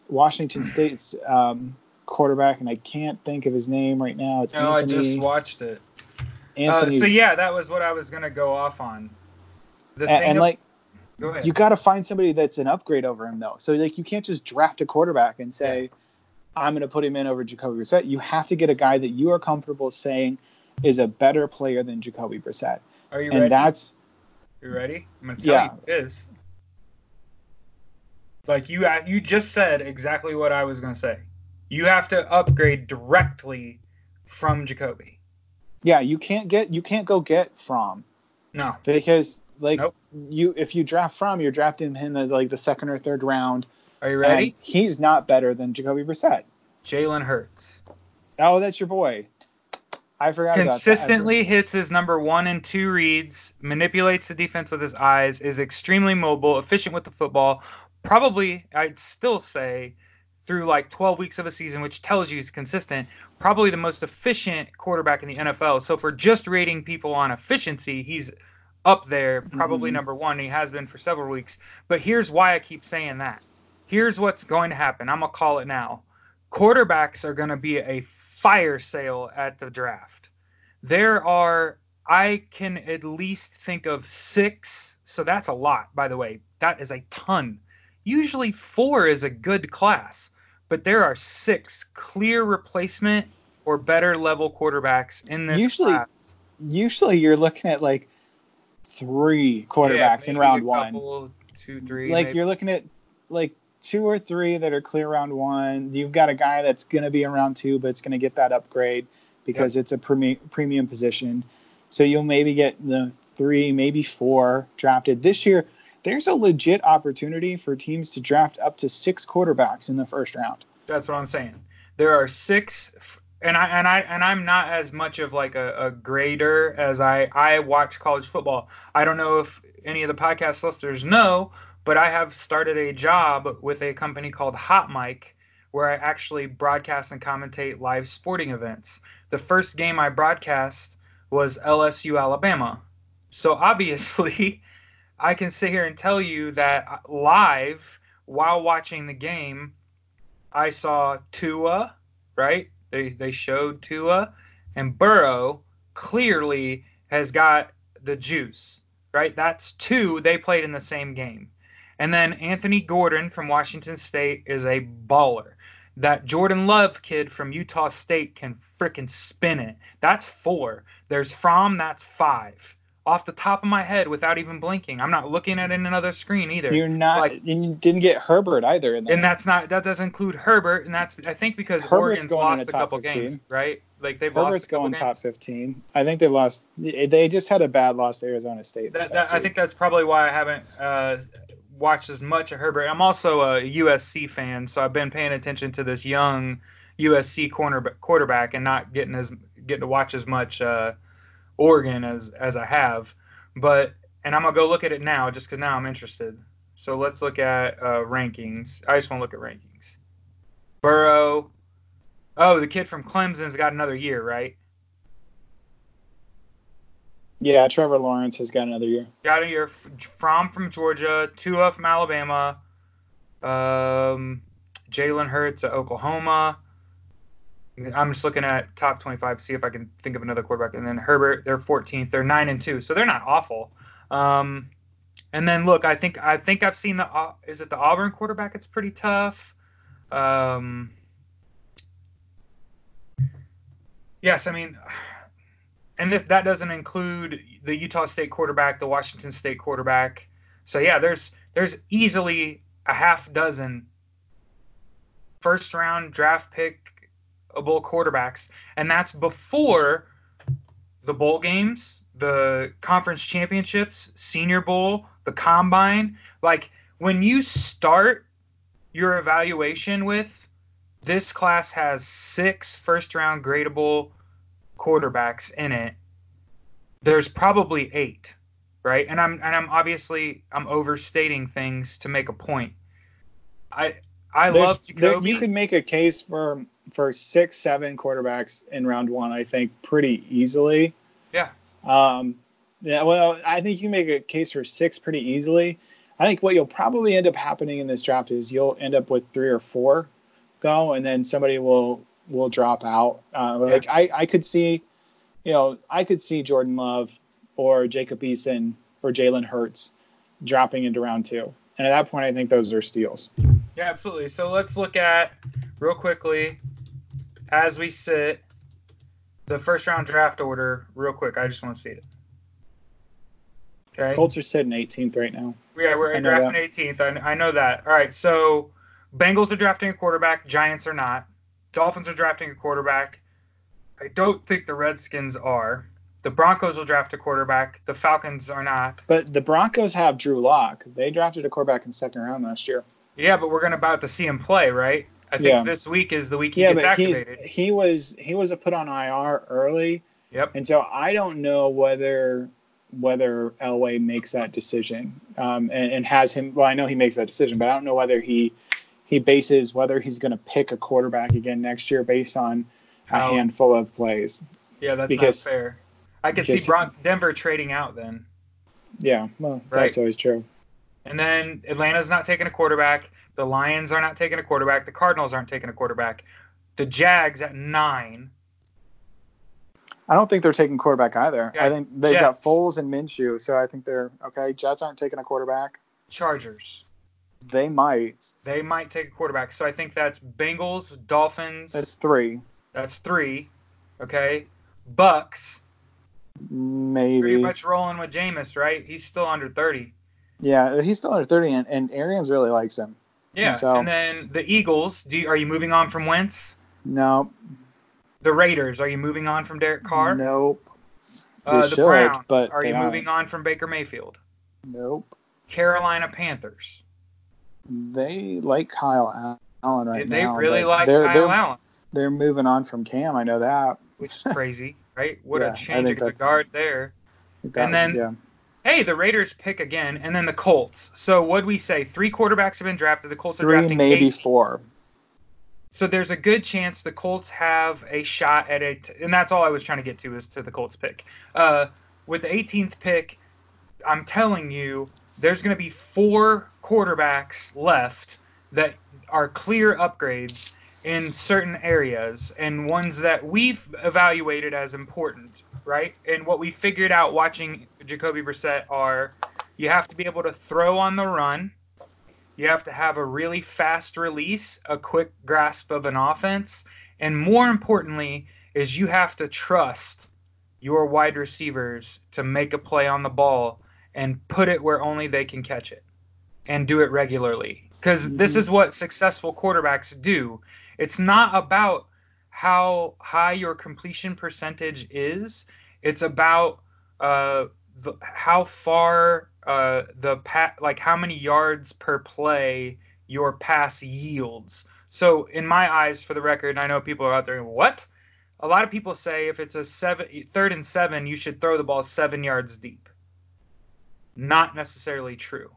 Washington (clears throat) State's um, quarterback, and I can't think of his name right now. It's no, Anthony, I just watched it. Anthony, uh, so yeah, that was what I was gonna go off on. The and, and of, like, you got to find somebody that's an upgrade over him though. So like, you can't just draft a quarterback and say. Yeah I'm going to put him in over Jacoby Brissett. You have to get a guy that you are comfortable saying is a better player than Jacoby Brissett. Are you and ready? that's. You ready? I'm going to tell yeah. you is. Like you, uh, you just said exactly what I was going to say. You have to upgrade directly from Jacoby. Yeah, you can't get, you can't go get from. No. Because like nope. you, if you draft from, you're drafting him in the, like the second or third round are you ready? And he's not better than Jacoby Brissett. Jalen Hurts. Oh, that's your boy. I forgot that. Consistently hits his number one and two reads, manipulates the defense with his eyes, is extremely mobile, efficient with the football. Probably, I'd still say, through like 12 weeks of a season, which tells you he's consistent, probably the most efficient quarterback in the NFL. So for just rating people on efficiency, he's up there, probably mm-hmm. number one. He has been for several weeks. But here's why I keep saying that here's what's going to happen. I'm going to call it now. Quarterbacks are going to be a fire sale at the draft. There are I can at least think of six, so that's a lot, by the way. That is a ton. Usually four is a good class, but there are six clear replacement or better level quarterbacks in this Usually- class. Usually you're looking at like three quarterbacks Yeah, in round one. couple, two, three. like maybe. you're looking at like two or three that are clear round one. You've got a guy that's going to be in round two, but it's going to get that upgrade because it's a premi- premium position. So you'll maybe get the three, maybe four drafted this year. There's a legit opportunity for teams to draft up to six quarterbacks in the first round. That's what I'm saying. There are six, and I and I and I'm not as much of like a, a grader as I I watch college football. I don't know if any of the podcast listeners know, but I have started a job with a company called Hot Mic, where I actually broadcast and commentate live sporting events. The first game I broadcast was LSU Alabama, so obviously. (laughs) I can sit here and tell you that uh, live while watching the game, I saw Tua, right? They they showed Tua, and Burrow clearly has got the juice, right? That's two. They played in the same game, and then Anthony Gordon from Washington State is a baller. That Jordan Love kid from Utah State can freaking spin it. That's four. There's Fromm. That's five. Off the top of my head, without even blinking, I'm not looking at it in another screen either. You're not, Like- and you didn't get Herbert either. In there. and that's not that doesn't include Herbert, and that's I think because Herbert's Oregon's lost a couple 15. games, right? Like they've lost Herbert's a going games. top 15. I think they lost. They just had a bad loss to Arizona State. That, that, I think that's probably why I haven't uh, watched as much of Herbert. I'm also a USC fan, so I've been paying attention to this young USC corner quarterback and not getting as getting to watch as much uh, Oregon as as I have. But and I'm gonna go look at it now just because now I'm interested. So let's look at uh, rankings. I just want to look at rankings. Burrow. Oh, the kid from Clemson's got another year, right? Yeah, Trevor Lawrence has got another year. got a year from from Georgia, Tua from Alabama, um, Jalen Hurts at Oklahoma. I'm just looking at top 25 to see if I can think of another quarterback. And then Herbert, they're 14th. They're nine and two, so they're not awful. Um, and then look, I think I think I've seen the Au- is it the Auburn quarterback? It's pretty tough. Um, yes, I mean, and this, that doesn't include the Utah State quarterback, the Washington State quarterback. So yeah, there's there's easily a half dozen first round draft pickable uh, quarterbacks, and that's before the bowl games, the conference championships, Senior Bowl, the combine. Like when you start your evaluation with this class has six first round gradable quarterbacks in it. There's probably eight, right? And I'm and I'm obviously I'm overstating things to make a point. I I There's- love there- you could make a case for for six, seven quarterbacks in round one. I think pretty easily. Yeah. Um, yeah. Well, I think you make a case for six pretty easily. I think what you'll probably end up happening in this draft is you'll end up with three or four go, and then somebody will will drop out. Uh, like I, I could see, you know, I could see Jordan Love or Jacob Eason or Jalen Hurts dropping into round two. And at that point, I think those are steals. Yeah, absolutely. So let's look at real quickly as we sit the first round draft order real quick. I just want to see it. Okay. Colts are sitting 18th right now. Yeah, we're drafting 18th. I, I know that. All right, so Bengals are drafting a quarterback. Giants are not. Dolphins are drafting a quarterback. I don't think the Redskins are. The Broncos will draft a quarterback. The Falcons are not. But the Broncos have Drew Lock. They drafted a quarterback in the second round last year. Yeah, but we're gonna about to see him play, right? I think Yeah. this week is the week he Yeah, gets but he's, activated. he was he was put on IR early, Yep. and so I don't know whether whether Elway makes that decision um, and, and has him. Well, I know he makes that decision, but I don't know whether he he bases whether he's going to pick a quarterback again next year based on a handful of plays. Yeah, that's because- not fair. I could see Bron- Denver trading out then. Yeah, well, Right. that's always true. And then Atlanta's not taking a quarterback. The Lions are not taking a quarterback. The Cardinals aren't taking a quarterback. The Jags at nine. I don't think they're taking quarterback either. I think they've got Jets. Foles and Minshew, so I think they're okay. Jets aren't taking a quarterback. Chargers. They might. They might take a quarterback. So I think that's Bengals, Dolphins. That's three, That's three. Okay. Bucks. Maybe. Pretty much rolling with Jameis, right? He's still under 30. Yeah, he's still under 30, and, and Arians really likes him. Yeah. So- And then the Eagles. Do you, are you moving on from Wentz? No, The Raiders. Are you moving on from Derek Carr? nope, Uh, the should, Browns. but are you aren't. moving on from Baker Mayfield? nope. Carolina Panthers. They like Kyle Allen right they now. really like they're, Kyle they're, Allen, They're moving on from Cam. I know that. which is crazy, (laughs) right? What Yeah, a change of the guard there. And then- yeah. Hey, the Raiders pick again, and then the Colts. So what'd we say? Three quarterbacks have been drafted. The Colts are three, drafting maybe eight. four. So there's a good chance the Colts have a shot at it, and that's all I was trying to get to is to the Colts pick. Uh, with the 18th pick, I'm telling you, there's going to be four quarterbacks left that are clear upgrades in certain areas and ones that we've evaluated as important, right? And what we figured out watching Jacoby Brissett are you have to be able to throw on the run. You have to have a really fast release, a quick grasp of an offense, and more importantly is you have to trust your wide receivers to make a play on the ball and put it where only they can catch it and do it regularly. Because this Mhm. is what successful quarterbacks do. It's not about how high your completion percentage is. It's about uh, the, how far uh, the pa- like how many yards per play your pass yields. So in my eyes, for the record, I know people are out there. What? A lot of people say if it's a seven, third and seven, you should throw the ball seven yards deep. Not necessarily true.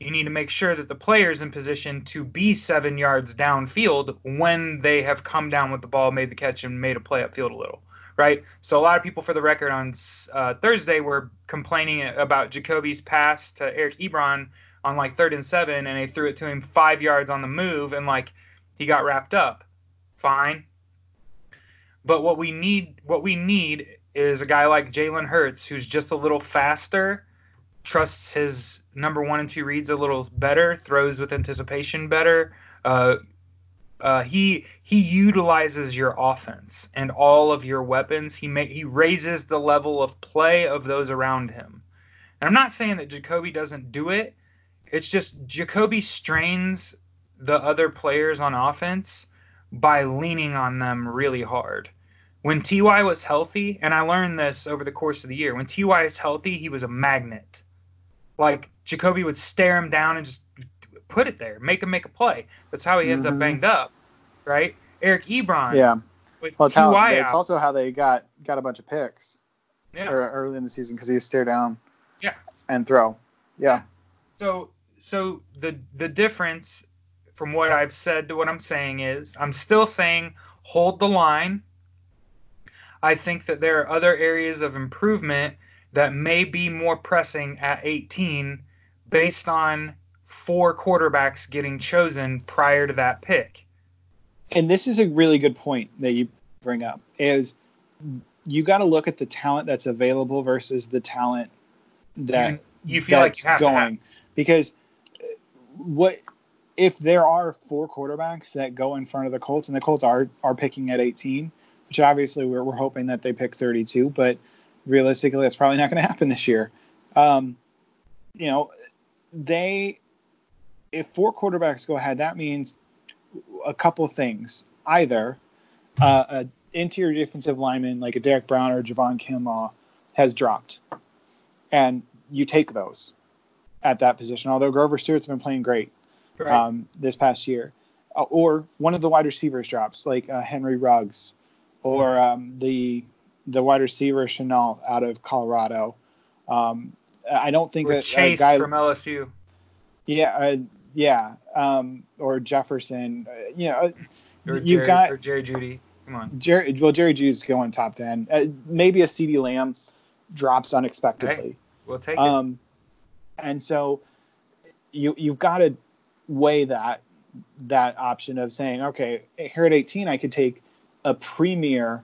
You need to make sure that the player is in position to be seven yards downfield when they have come down with the ball, made the catch, and made a play upfield a little, right? So a lot of people, for the record, on uh, Thursday were complaining about Jacoby's pass to Eric Ebron on like third and seven, and they threw it to him five yards on the move, and like he got wrapped up. Fine. But what we need, what we need, is a guy like Jalen Hurts who's just a little faster trusts his number one and two reads a little better, throws with anticipation better. Uh, uh, he he utilizes your offense and all of your weapons. He he raises the level of play of those around him. And I'm not saying that Jacoby doesn't do it. It's just Jacoby strains the other players on offense by leaning on them really hard. When Ty was healthy, and I learned this over the course of the year, when Ty is healthy, he was a magnet. Like Jacoby would stare him down and just put it there, make him make a play. That's how he ends up Mhm. banged up, right? Eric Ebron Yeah. Well, it's how it's also how they got got a bunch of picks yeah. early in the season because he stare down. Yeah. And throw. Yeah. So so the the difference from what I've said to what I'm saying is I'm still saying hold the line. I think that there are other areas of improvement that may be more pressing at 18 based on four quarterbacks getting chosen prior to that pick. And this is a really good point that you bring up is you got to look at the talent that's available versus the talent that You feel like that's you going because uh, what if there are four quarterbacks that go in front of the Colts and the Colts are are picking at 18, which obviously we're we're hoping that they pick 32, but realistically that's probably not going to happen this year. Um, you know, they if four quarterbacks go ahead, that means a couple things. Either uh, a interior defensive lineman like a Derrick Brown or Javon Kinlaw has dropped, and you take those at that position. Although Grover Stewart's been playing great Right. um, this past year, Uh, or one of the wide receivers drops like uh, Henry Ruggs, or um, the the wide receiver Chanel out of Colorado. Um, I don't think Or a Chase guy from LSU. yeah, uh, yeah, um, or Jefferson. Uh, you know, uh, Or you've Jerry, got or Jerry Jeudy. Come on. Jerry. Well, Jerry Jeudy's going top ten. Uh, maybe a CeeDee Lamb drops unexpectedly. We'll take it. Um, and so you you've got to weigh that that option of saying, okay, here at 18, I could take a premier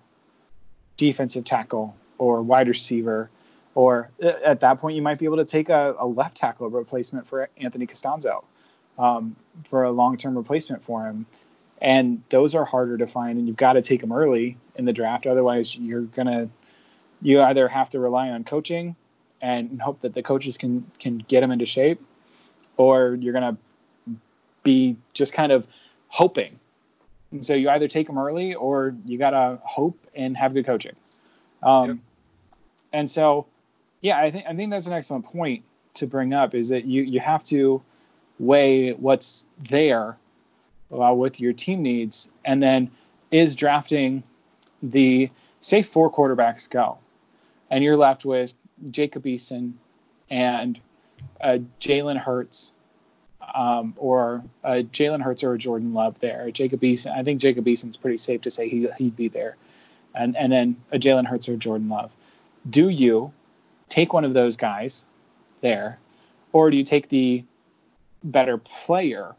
defensive tackle or wide receiver, or uh, at that point, you might be able to take a, a left tackle replacement for Anthony Castonzo um, for a long term replacement for him. And those are harder to find, and you've got to take them early in the draft. Otherwise, you're going to, you either have to rely on coaching and hope that the coaches can can get them into shape, or you're gonna be just kind of hoping. And so you either take them early or you gotta hope and have good coaching. Um, yep. And so, yeah, I think I think that's an excellent point to bring up is that you you have to weigh what's there uh, with your team needs, and then is drafting the say four quarterbacks go, and you're left with Jacob Eason and uh, Jalen Hurts, um, or uh, Jalen Hurts or Jordan Love there. Jacob Eason, I think Jacob Eason's pretty safe to say he, he'd be there. And, and then a Jalen Hurts or Jordan Love. Do you take one of those guys there, or do you take the better player,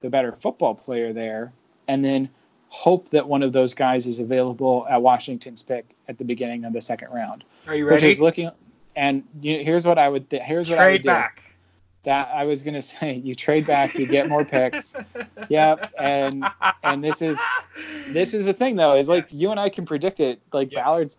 the better football player there, and then hope that one of those guys is available at Washington's pick at the beginning of the second round. Are you ready? Which is looking, and you, here's what I would th- here's what trade I would back. That I was gonna (laughs) say, you trade back, you get more picks. (laughs) yep, and and this is this is the thing though, is like yes. you and I can predict it. Like yes. Ballard's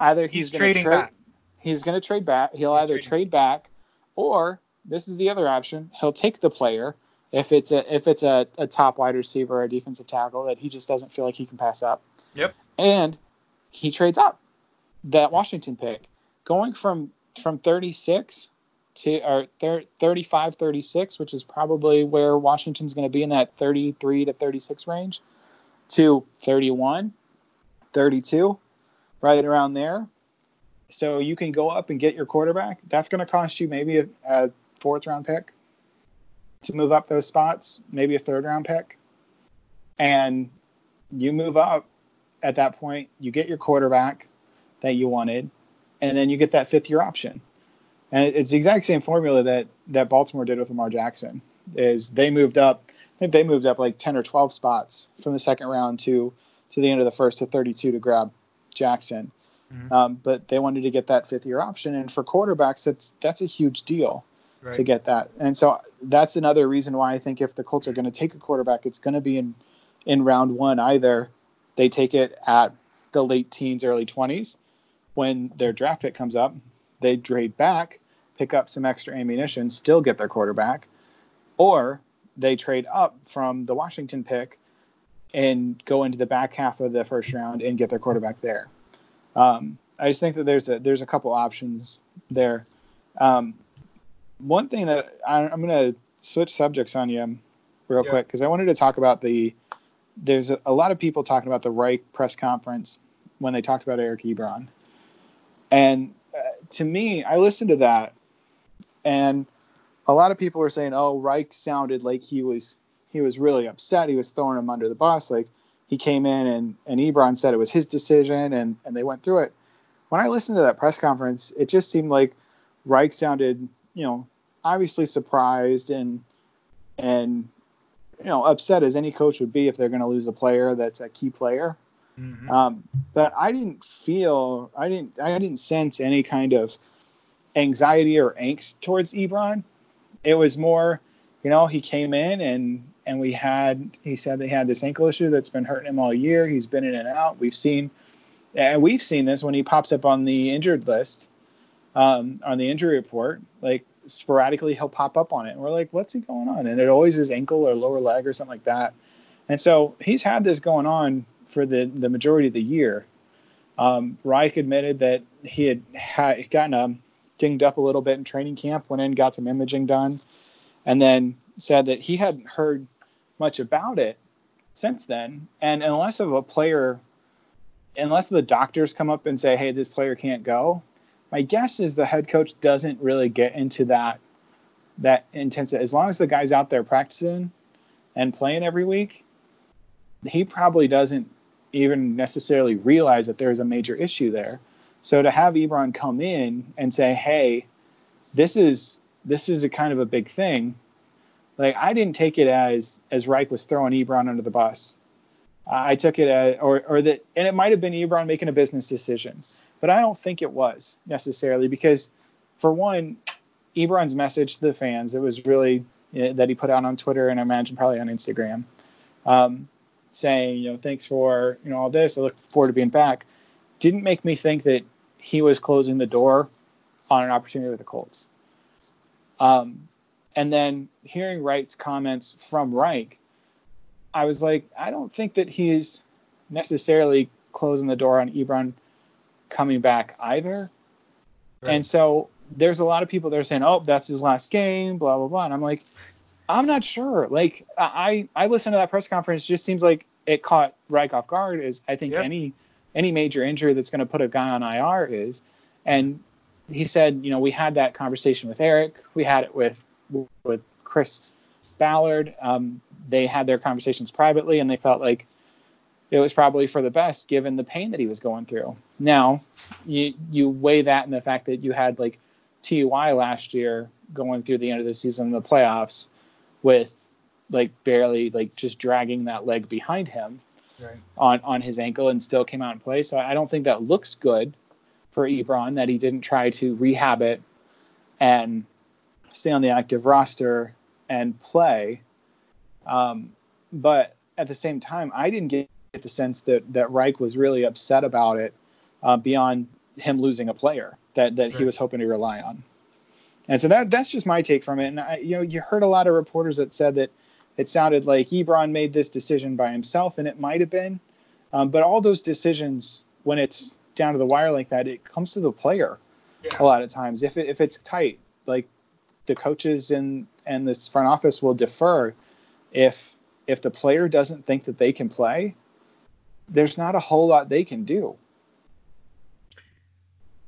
either he's, he's trading tra- back. He's gonna trade back. He'll he's either trading. trade back, or this is the other option. He'll take the player if it's a if it's a, a top wide receiver or a defensive tackle that he just doesn't feel like he can pass up. Yep. And he trades up that Washington pick, going from from 36 to or 35 36, which is probably where Washington's going to be in that 33 to 36 range, to 31, 32, right around there. So you can go up and get your quarterback. That's going to cost you maybe a, a fourth round pick to move up those spots, maybe a third round pick. And you move up at that point, you get your quarterback that you wanted, and then you get that fifth year option. And it's the exact same formula that that Baltimore did with Lamar Jackson. Is they moved up, I think they moved up like 10 or 12 spots from the second round to to the end of the first to 32 to grab Jackson. Mm-hmm. Um, but they wanted to get that fifth year option, and for quarterbacks, that's that's a huge deal right. to get that. And so that's another reason why I think if the Colts are going to take a quarterback, it's going to be in in round one. Either they take it at the late teens, early 20s when their draft pick comes up, they trade back, pick up some extra ammunition, still get their quarterback, or they trade up from the Washington pick and go into the back half of the first round and get their quarterback there. Um, I just think that there's a there's a couple options there. Um, one thing that I, am going to switch subjects on you real yeah. quick because I wanted to talk about the. There's a, a, lot of people talking about the Reich press conference when they talked about Eric Ebron, and uh, to me, I listened to that, and a lot of people were saying, "Oh, Reich sounded like he was he was really upset. He was throwing him under the bus. Like he came in and and Ebron said it was his decision, and and they went through it." When I listened to that press conference, it just seemed like Reich sounded, you know, obviously surprised and and you know upset as any coach would be if they're going to lose a player that's a key player. Mm-hmm. Um, but I didn't feel I didn't I didn't sense any kind of anxiety or angst towards Ebron. It was more, you know, he came in and and we had he said they had this ankle issue that's been hurting him all year. He's been in and out. We've seen and we've seen this when he pops up on the injured list, um, on the injury report. Like sporadically he'll pop up on it, and we're like, what's he going on? And it always is ankle or lower leg or something like that. And so he's had this going on for the the majority of the year. Um, Reich admitted that he had, had gotten um, dinged up a little bit in training camp, went in, got some imaging done, and then said that he hadn't heard much about it since then. And unless of a player, unless the doctors come up and say, hey, this player can't go, my guess is the head coach doesn't really get into that that intense. As long as the guy's out there practicing and playing every week, he probably doesn't even necessarily realize that there's a major issue there. So to have Ebron come in and say, "Hey, this is this is a kind of a big thing," Like I didn't take it as as Reich was throwing Ebron under the bus. I took it as, or or that, and it might have been Ebron making a business decision, but I don't think it was necessarily because, for one, Ebron's message to the fans, it was really you know, that he put out on Twitter and I imagine probably on Instagram, um, saying you know thanks for you know all this. I look forward to being back. Didn't make me think that he was closing the door on an opportunity with the Colts. Um, and then hearing Wright's comments from Reich, I was like, I don't think that he's necessarily closing the door on Ebron coming back either. Right. And so there's a lot of people that are saying, oh, that's his last game, blah, blah, blah. And I'm like, I'm not sure. Like, I, I listened to that press conference. It just seems like it caught Reich off guard, as I think yep. any any major injury that's going to put a guy on IR is. And he said, you know, we had that conversation with Eric. We had it with with Chris Ballard. Um, they had their conversations privately, and they felt like it was probably for the best given the pain that he was going through. Now, you you weigh that in the fact that you had like T.Y. last year going through the end of the season, the playoffs, with like barely like just dragging that leg behind him right. on on his ankle, and still came out and play. So I don't think that looks good for Ebron that he didn't try to rehab it and stay on the active roster and play. Um, but at the same time, I didn't get the sense that that Reich was really upset about it uh, beyond him losing a player that that right. he was hoping to rely on. And so that that's just my take from it. And I, you know, you heard a lot of reporters that said that it sounded like Ebron made this decision by himself, and it might have been. Um, but all those decisions, when it's down to the wire like that, it comes to the player yeah. a lot of times. If it, if it's tight, like the coaches and and this front office will defer if if the player doesn't think that they can play there's not a whole lot they can do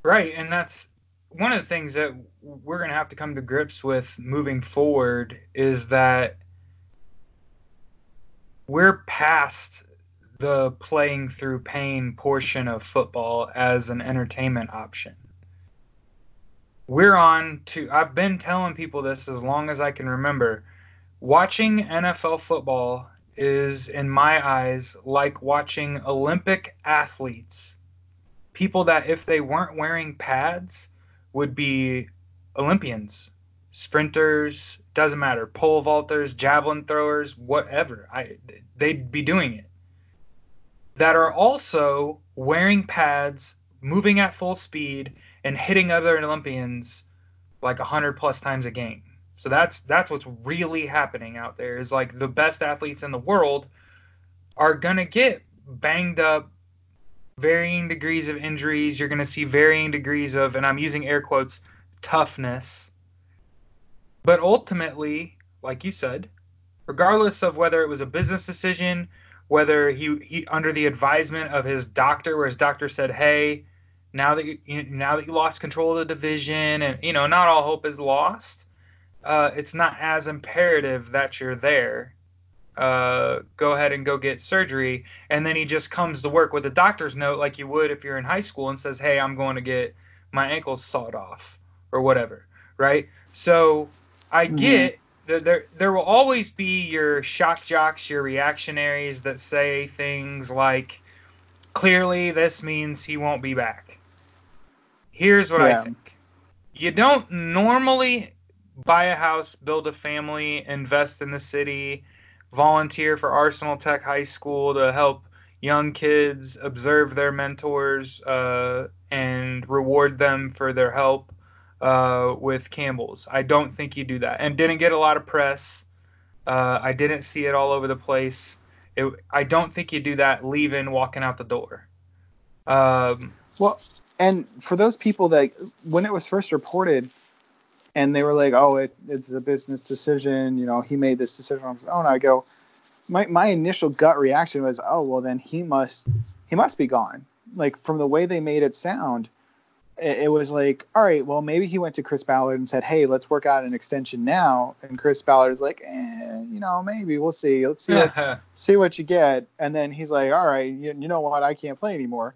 right and that's one of the things that we're going to have to come to grips with moving forward is that we're past the playing through pain portion of football as an entertainment option we're on to I've been telling people this as long as I can remember. Watching NFL football is in my eyes like watching Olympic athletes. People that if they weren't wearing pads would be Olympians, sprinters, doesn't matter, pole vaulters, javelin throwers, whatever. I they'd be doing it. That are also wearing pads, moving at full speed and hitting other Olympians like 100 plus times a game. So that's that's what's really happening out there is like the best athletes in the world are going to get banged up varying degrees of injuries, you're going to see varying degrees of and I'm using air quotes toughness. But ultimately, like you said, regardless of whether it was a business decision, whether he, he under the advisement of his doctor where his doctor said, "Hey, now that you, now that you lost control of the division and you know not all hope is lost uh, it's not as imperative that you're there uh, go ahead and go get surgery. And then he just comes to work with a doctor's note like you would if you're in high school and says hey i'm going to get my ankles sawed off or whatever right? So i mm-hmm. get that there there will always be your shock jocks your reactionaries that say things like clearly this means he won't be back Here's what yeah. I think. You don't normally buy a house, build a family, invest in the city, volunteer for Arsenal Tech High School to help young kids observe their mentors uh, and reward them for their help uh, with Campbell's. I don't think you do that, and didn't get a lot of press. Uh, I didn't see it all over the place. It, I don't think you do that leaving, walking out the door. Um, well, and for those people that when it was first reported and they were like oh it, it's a business decision you know he made this decision on his own i go my, my initial gut reaction was oh well then he must he must be gone like from the way they made it sound it, it was like all right well maybe he went to chris ballard and said hey let's work out an extension now. And chris ballard is like eh, you know maybe we'll see. Let's see what, (laughs) see what you get. And then he's like all right you, you know what? I can't play anymore.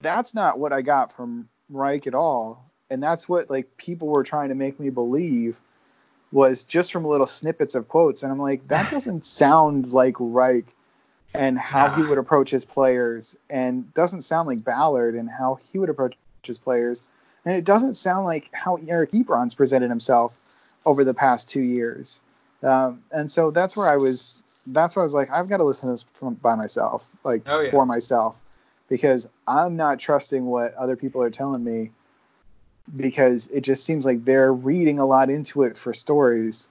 That's not what I got from Reich at all. And that's what like people were trying to make me believe was just from little snippets of quotes, and I'm like, that (laughs) doesn't sound like Reich and how he would approach his players, and doesn't sound like Ballard and how he would approach players, and it doesn't sound like how Eric Ebron's presented himself over the past two years. Um, and so that's where I was. That's where I was like, I've got to listen to this from, by myself, like Oh, yeah. for myself, because I'm not trusting what other people are telling me, because it just seems like they're reading a lot into it for stories,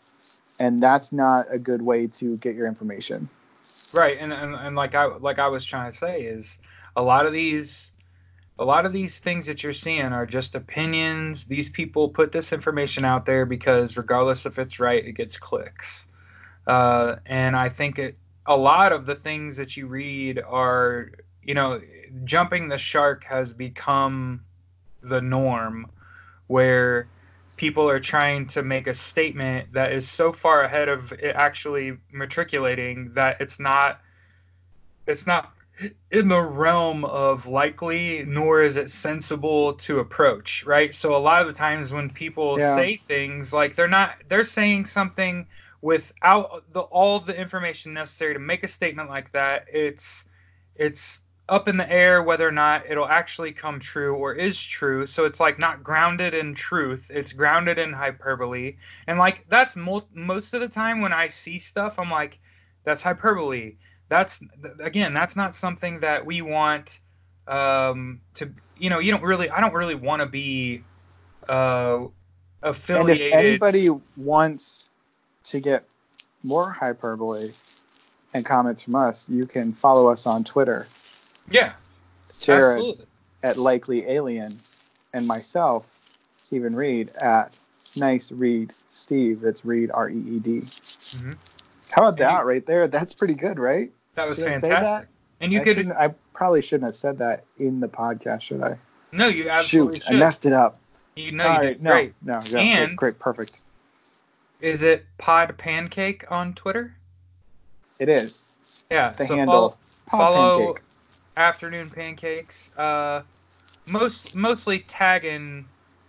and that's not a good way to get your information. Right, and, and and like I like I was trying to say is a lot of these a lot of these things that you're seeing are just opinions. These people put this information out there because regardless if it's right, it gets clicks. Uh, and I think it a lot of the things that you read are you know jumping the shark has become the norm where people are trying to make a statement that is so far ahead of it actually matriculating that it's not it's not in the realm of likely nor is it sensible to approach right so a lot of the times when people Yeah. say things like they're not they're saying something without the all the information necessary to make a statement like that it's it's up in the air whether or not it'll actually come true or is true. So it's like not grounded in truth. It's grounded in hyperbole. And like that's mo- most of the time when I see stuff, I'm like, that's hyperbole. That's again, that's not something that we want um, to. You know, you don't really. I don't really want to be uh, And if anybody wants to get more hyperbole and comments from us, you can follow us on Twitter, yeah, Jared absolutely. at Likely Alien, and myself, Stephen Reed at Nice Reed Steve. That's Reed R E E D. Mhm. How about that right there? That's pretty good, right? That was Did fantastic. And you I, could I probably shouldn't have said that in the podcast, should I? no, you absolutely Shoot, I messed it up. You know, you All did right, no, great. no, yeah, And- great, perfect. Is it Pod Pancake on Twitter? It is Yeah. the so handle. follow, follow Pancake. Afternoon Pancakes. Uh, most mostly tagging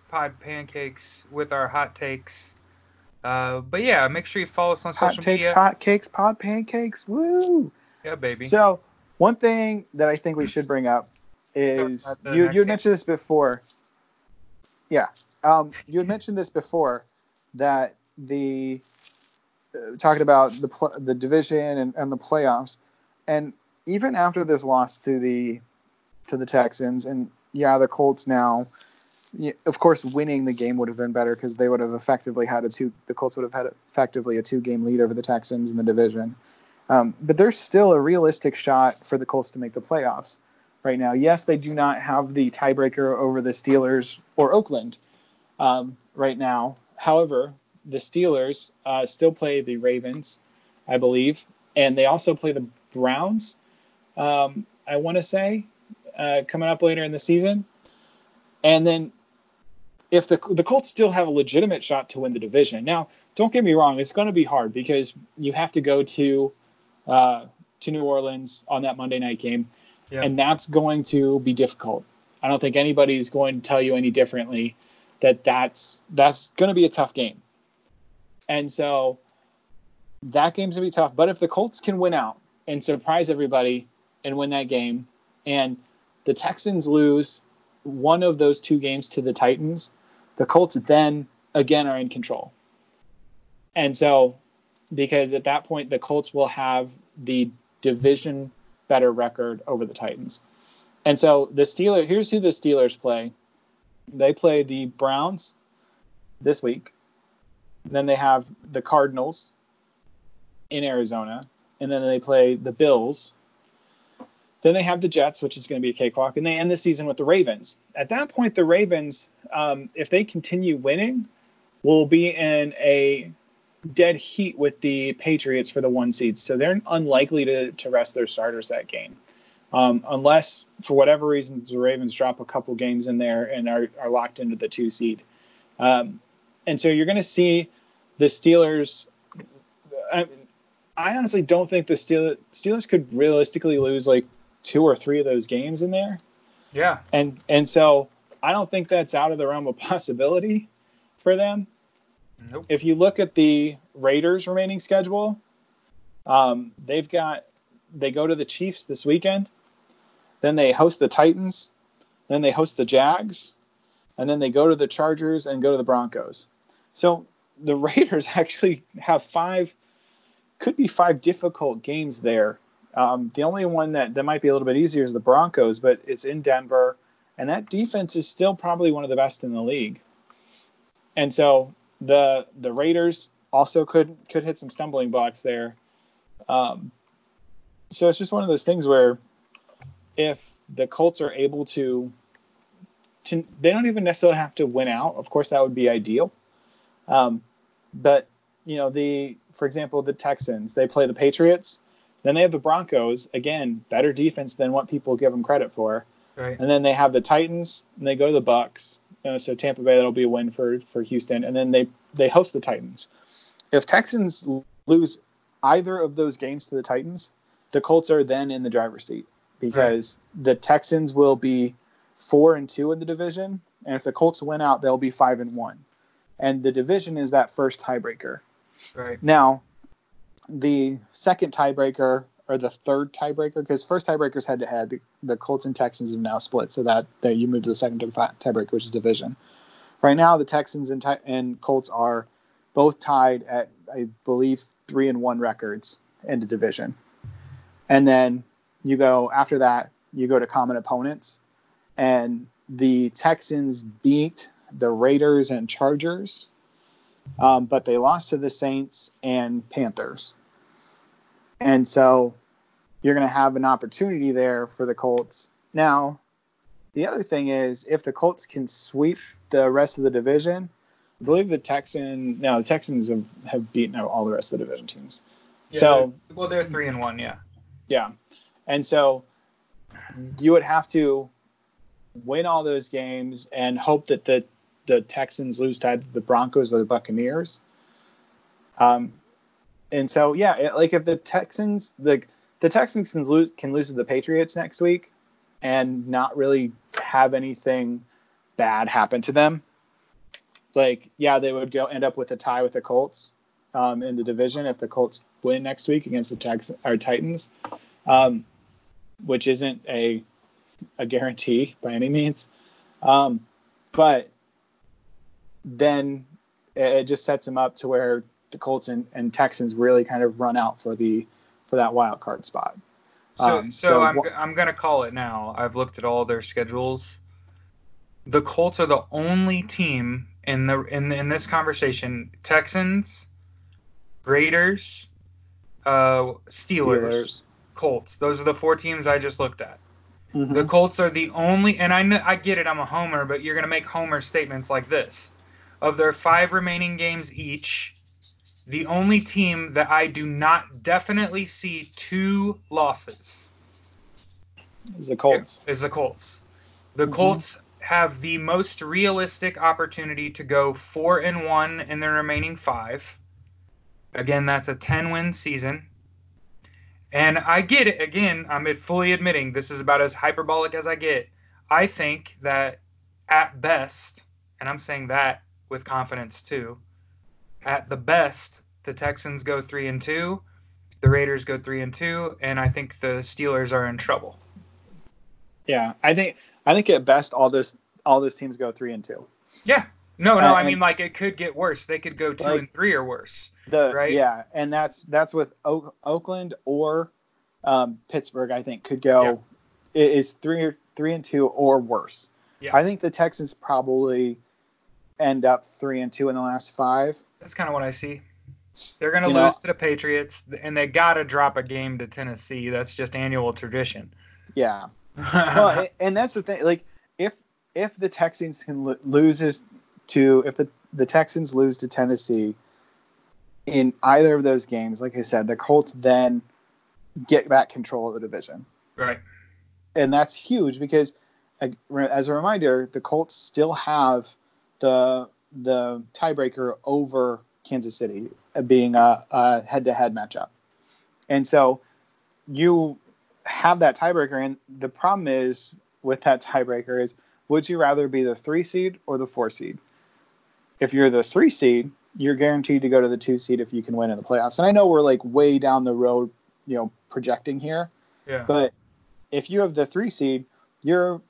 Pod Pancakes with our hot takes. Uh, but yeah, make sure you follow us on Hot social takes, media. hot cakes, pod pancakes. Woo! Yeah, baby. So one thing that I think we should bring up is Talk about the you you game. mentioned this before. Yeah, um, you had mentioned this before that the uh, talking about the pl- the division and, and the playoffs, and even after this loss to the to the Texans, and yeah, the Colts now. yeah, Of course, winning the game would have been better because they would have effectively had a two. The Colts would have had effectively a two-game lead over the Texans in the division. Um, but there's still a realistic shot for the Colts to make the playoffs right now. Yes, they do not have the tiebreaker over the Steelers or Oakland um, right now. However, the Steelers uh, still play the Ravens, I believe, and they also play the Browns. Um, I want to say uh, coming up later in the season, and then if the the Colts still have a legitimate shot to win the division. Now, don't get me wrong, it's going to be hard because you have to go to uh, to New Orleans on that Monday night game, Yeah. and that's going to be difficult. I don't think anybody's going to tell you any differently that that's that's going to be a tough game. And so that game's going to be tough, but if the Colts can win out and surprise everybody and win that game and the Texans lose one of those two games to the Titans, the Colts then again are in control. And so because at that point the Colts will have the division better record over the Titans. And so the Steelers, here's who the Steelers play. They play the Browns this week. Then they have the Cardinals in Arizona, and then they play the Bills. Then they have the Jets, which is going to be a cakewalk, and they end the season with the Ravens. At that point, the Ravens, um, if they continue winning, will be in a dead heat with the Patriots for the one seed. So they're unlikely to, to rest their starters that game. Um, unless, for whatever reason, the Ravens drop a couple games in there and are, are locked into the two seed. Um, and so you're going to see the Steelers. I, I honestly don't think the Steelers, Steelers could realistically lose like two or three of those games in there. Yeah. And and so I don't think that's out of the realm of possibility for them. Nope. If you look at the Raiders' remaining schedule, um, they've got they go to the Chiefs this weekend, then they host the Titans, then they host the Jags, and then they go to the Chargers and go to the Broncos. So the (laughs) Raiders actually have five, could be five difficult games there. Um, the only one that, that might be a little bit easier is the Broncos, but it's in Denver, and that defense is still probably one of the best in the league. And so the the Raiders also could could hit some stumbling blocks there. Um, so it's just one of those things where if the Colts are able to, to they don't even necessarily have to win out. Of course, that would be ideal. Um, but you know the for example the Texans they play the Patriots, then they have the Broncos again better defense than what people give them credit for, Right. and then they have the Titans and they go to the Bucks. Uh, so Tampa Bay that'll be a win for for Houston, and then they they host the Titans. If Texans lose either of those games to the Titans, the Colts are then in the driver's seat because the Texans will be four and two in the division, and if the Colts win out, they'll be five and one, and the division is that first tiebreaker. Right. Now, the second tiebreaker or the third tiebreaker, because first tiebreakers head to head, the- Colts and Texans have now split, so that, that you move to the second tiebreaker, which is division. Right now, the Texans and, and Colts are both tied at, I believe, three and one records in the division. And then you go after that, you go to common opponents, and the Texans beat the Raiders and Chargers um, but they lost to the Saints and Panthers. And so you're going to have an opportunity there for the Colts. Now, the other thing is if the Colts can sweep the rest of the division, I believe the Texan no, the Texans have, have beaten out all the rest of the division teams. Yeah, so they're- well, they're three and one. Yeah. yeah. And so you would have to win all those games and hope that the the Texans lose to either the Broncos or the Buccaneers. Um, and so yeah, it, like if the Texans the the Texans can lose can lose to the Patriots next week and not really have anything bad happen to them. Like yeah, they would go end up with a tie with the Colts um, in the division if the Colts win next week against the or Titans, um, which isn't a a guarantee by any means. Um, but then it, it just sets them up to where the Colts and, and Texans really kind of run out for the for that wild card spot. So, Um, so, so I'm, go- I'm gonna call it now. I've looked at all their schedules. The Colts are the only team in the in in this conversation. Texans, Raiders, uh, Steelers, Steelers. Colts. Those are the four teams I just looked at. Mhm. The Colts are the only, and I know, I get it. I'm a homer, but you're gonna make homer statements like this. Of their five remaining games each, the only team that I do not definitely see two losses Is the Colts. is the Colts. The Mhm. Colts have the most realistic opportunity to go four and one in their remaining five. Again, that's a 10 win season. And I get it. Again, I'm fully admitting this is about as hyperbolic as I get. I think that at best, and I'm saying that with confidence too, at the best, the Texans go three and two, the Raiders go three and two, and I think the Steelers are in trouble. Yeah, I think I think at best all this all those teams go three and two. Yeah. No, no, Uh, I mean like it could get worse. They could go two Like- and three or worse. The Right. yeah, and that's that's with Oak, Oakland or um, Pittsburgh. I think could go i- is three or three and two or worse. Yeah. I think the Texans probably end up three and two in the last five. That's kind of what I see. They're You know- lose to the Patriots, and they gotta drop a game to Tennessee. That's just annual tradition. Yeah. (laughs) well, and that's the thing. Like, if if the Texans can lo- loses to if the the Texans lose to Tennessee in either of those games, like I said, the Colts then get back control of the division, right. and that's huge because, as a reminder, the Colts still have the the tiebreaker over Kansas City, uh, being a, a head-to-head matchup, and so you have that tiebreaker. And the problem is with that tiebreaker is would you rather be the three seed or the four seed? If you're the three seed, you're guaranteed to go to the two seed if you can win in the playoffs. And I know we're like way down the road, you know, projecting here. Yeah. But if you have the three seed, you're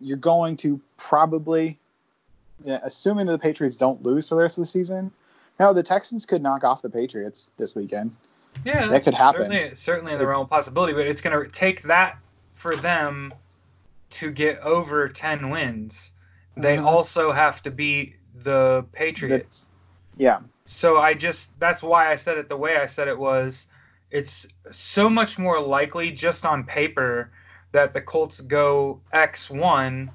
you're going to probably, assuming that the Patriots don't lose for the rest of the season. Now the Texans could knock off the Patriots this weekend. Yeah, That could happen. Certainly, certainly in the realm of possibility, but it's going to take that for them to get over 10 wins. They Mhm. also have to beat the Patriots. Yeah, So I just that's why I said it the way I said it was it's so much more likely just on paper that the Colts go X1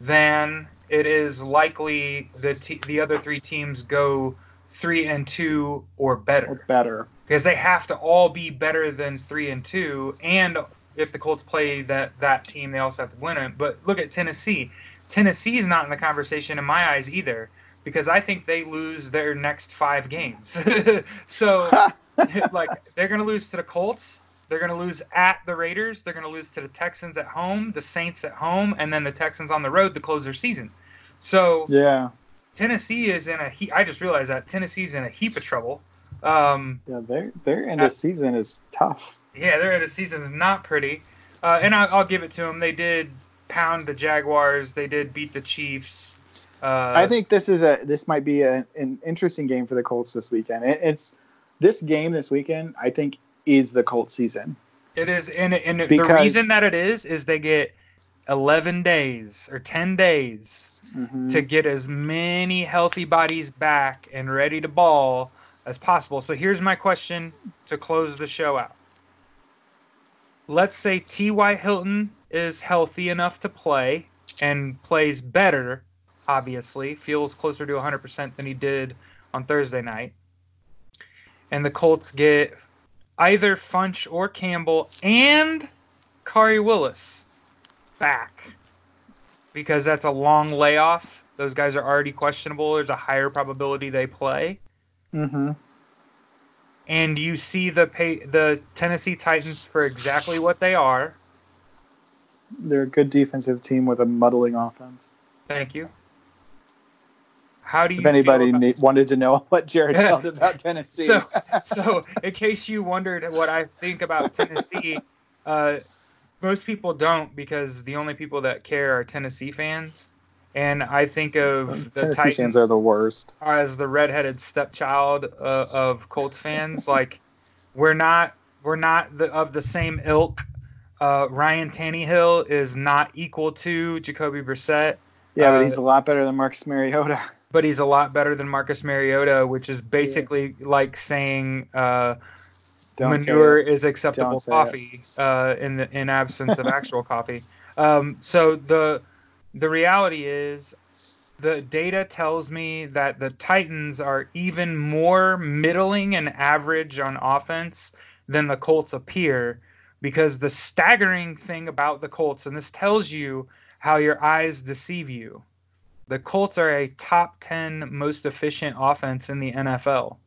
than it is likely the te- the other three teams go 3 and 2 or better or better. because they have to all be better than 3 and 2 and if the Colts play that that team they also have to win it. But look at Tennessee. Tennessee is not in the conversation in my eyes either because I think they lose their next 5 games. (laughs) so (laughs) like they're going to lose to the Colts, they're going to lose at the Raiders, they're going to lose to the Texans at home, the Saints at home, and then the Texans on the road to close their season. So yeah, Tennessee is in a he- I just realized that Tennessee's in a heap of trouble. Um, yeah, their their end Uh, of season is tough. yeah, their end of season is not pretty. Uh, and I, I'll give it to them. They did pound the Jaguars. They did beat the Chiefs. Uh, I think this is a this might be a, an interesting game for the Colts this weekend. It, it's this game this weekend. I think is the Colts season. it is. And, and the reason that it is is they get 11 days or 10 days Mhm. to get as many healthy bodies back and ready to ball as possible. So here's my question to close the show out. Let's say T.Y. Hilton is healthy enough to play and plays better, obviously, feels closer to 100% than he did on Thursday night. And the Colts get either Funch or Campbell and Khari Willis back because that's a long layoff. Those guys are already questionable. There's a higher probability they play. Mm-hmm. And you see the pay, the Tennessee Titans for exactly what they are. They're a good defensive team with a muddling offense. Thank you. How do you If anybody about- ne- wanted to know (laughs) what Jared felt about Tennessee, So, (laughs) so in case you wondered what I think about Tennessee, uh, most people don't because the only people that care are Tennessee fans. And I think of the Tennessee Titans fans are the worst. as the redheaded stepchild uh, of Colts fans. like we're not we're not the, of the same ilk. Uh, Ryan Tannehill is not equal to Jacoby Brissett, Yeah, Uh, but he's a lot better than Marcus Mariota. (laughs) but he's a lot better than Marcus Mariota, which is basically like saying uh, manure is acceptable coffee uh, in the, in absence of actual (laughs) coffee. Um, so the the reality is the data tells me that the Titans are even more middling and average on offense than the Colts appear because the staggering thing about the Colts and this tells you how your eyes deceive you. The Colts are a top 10 most efficient offense in the NFL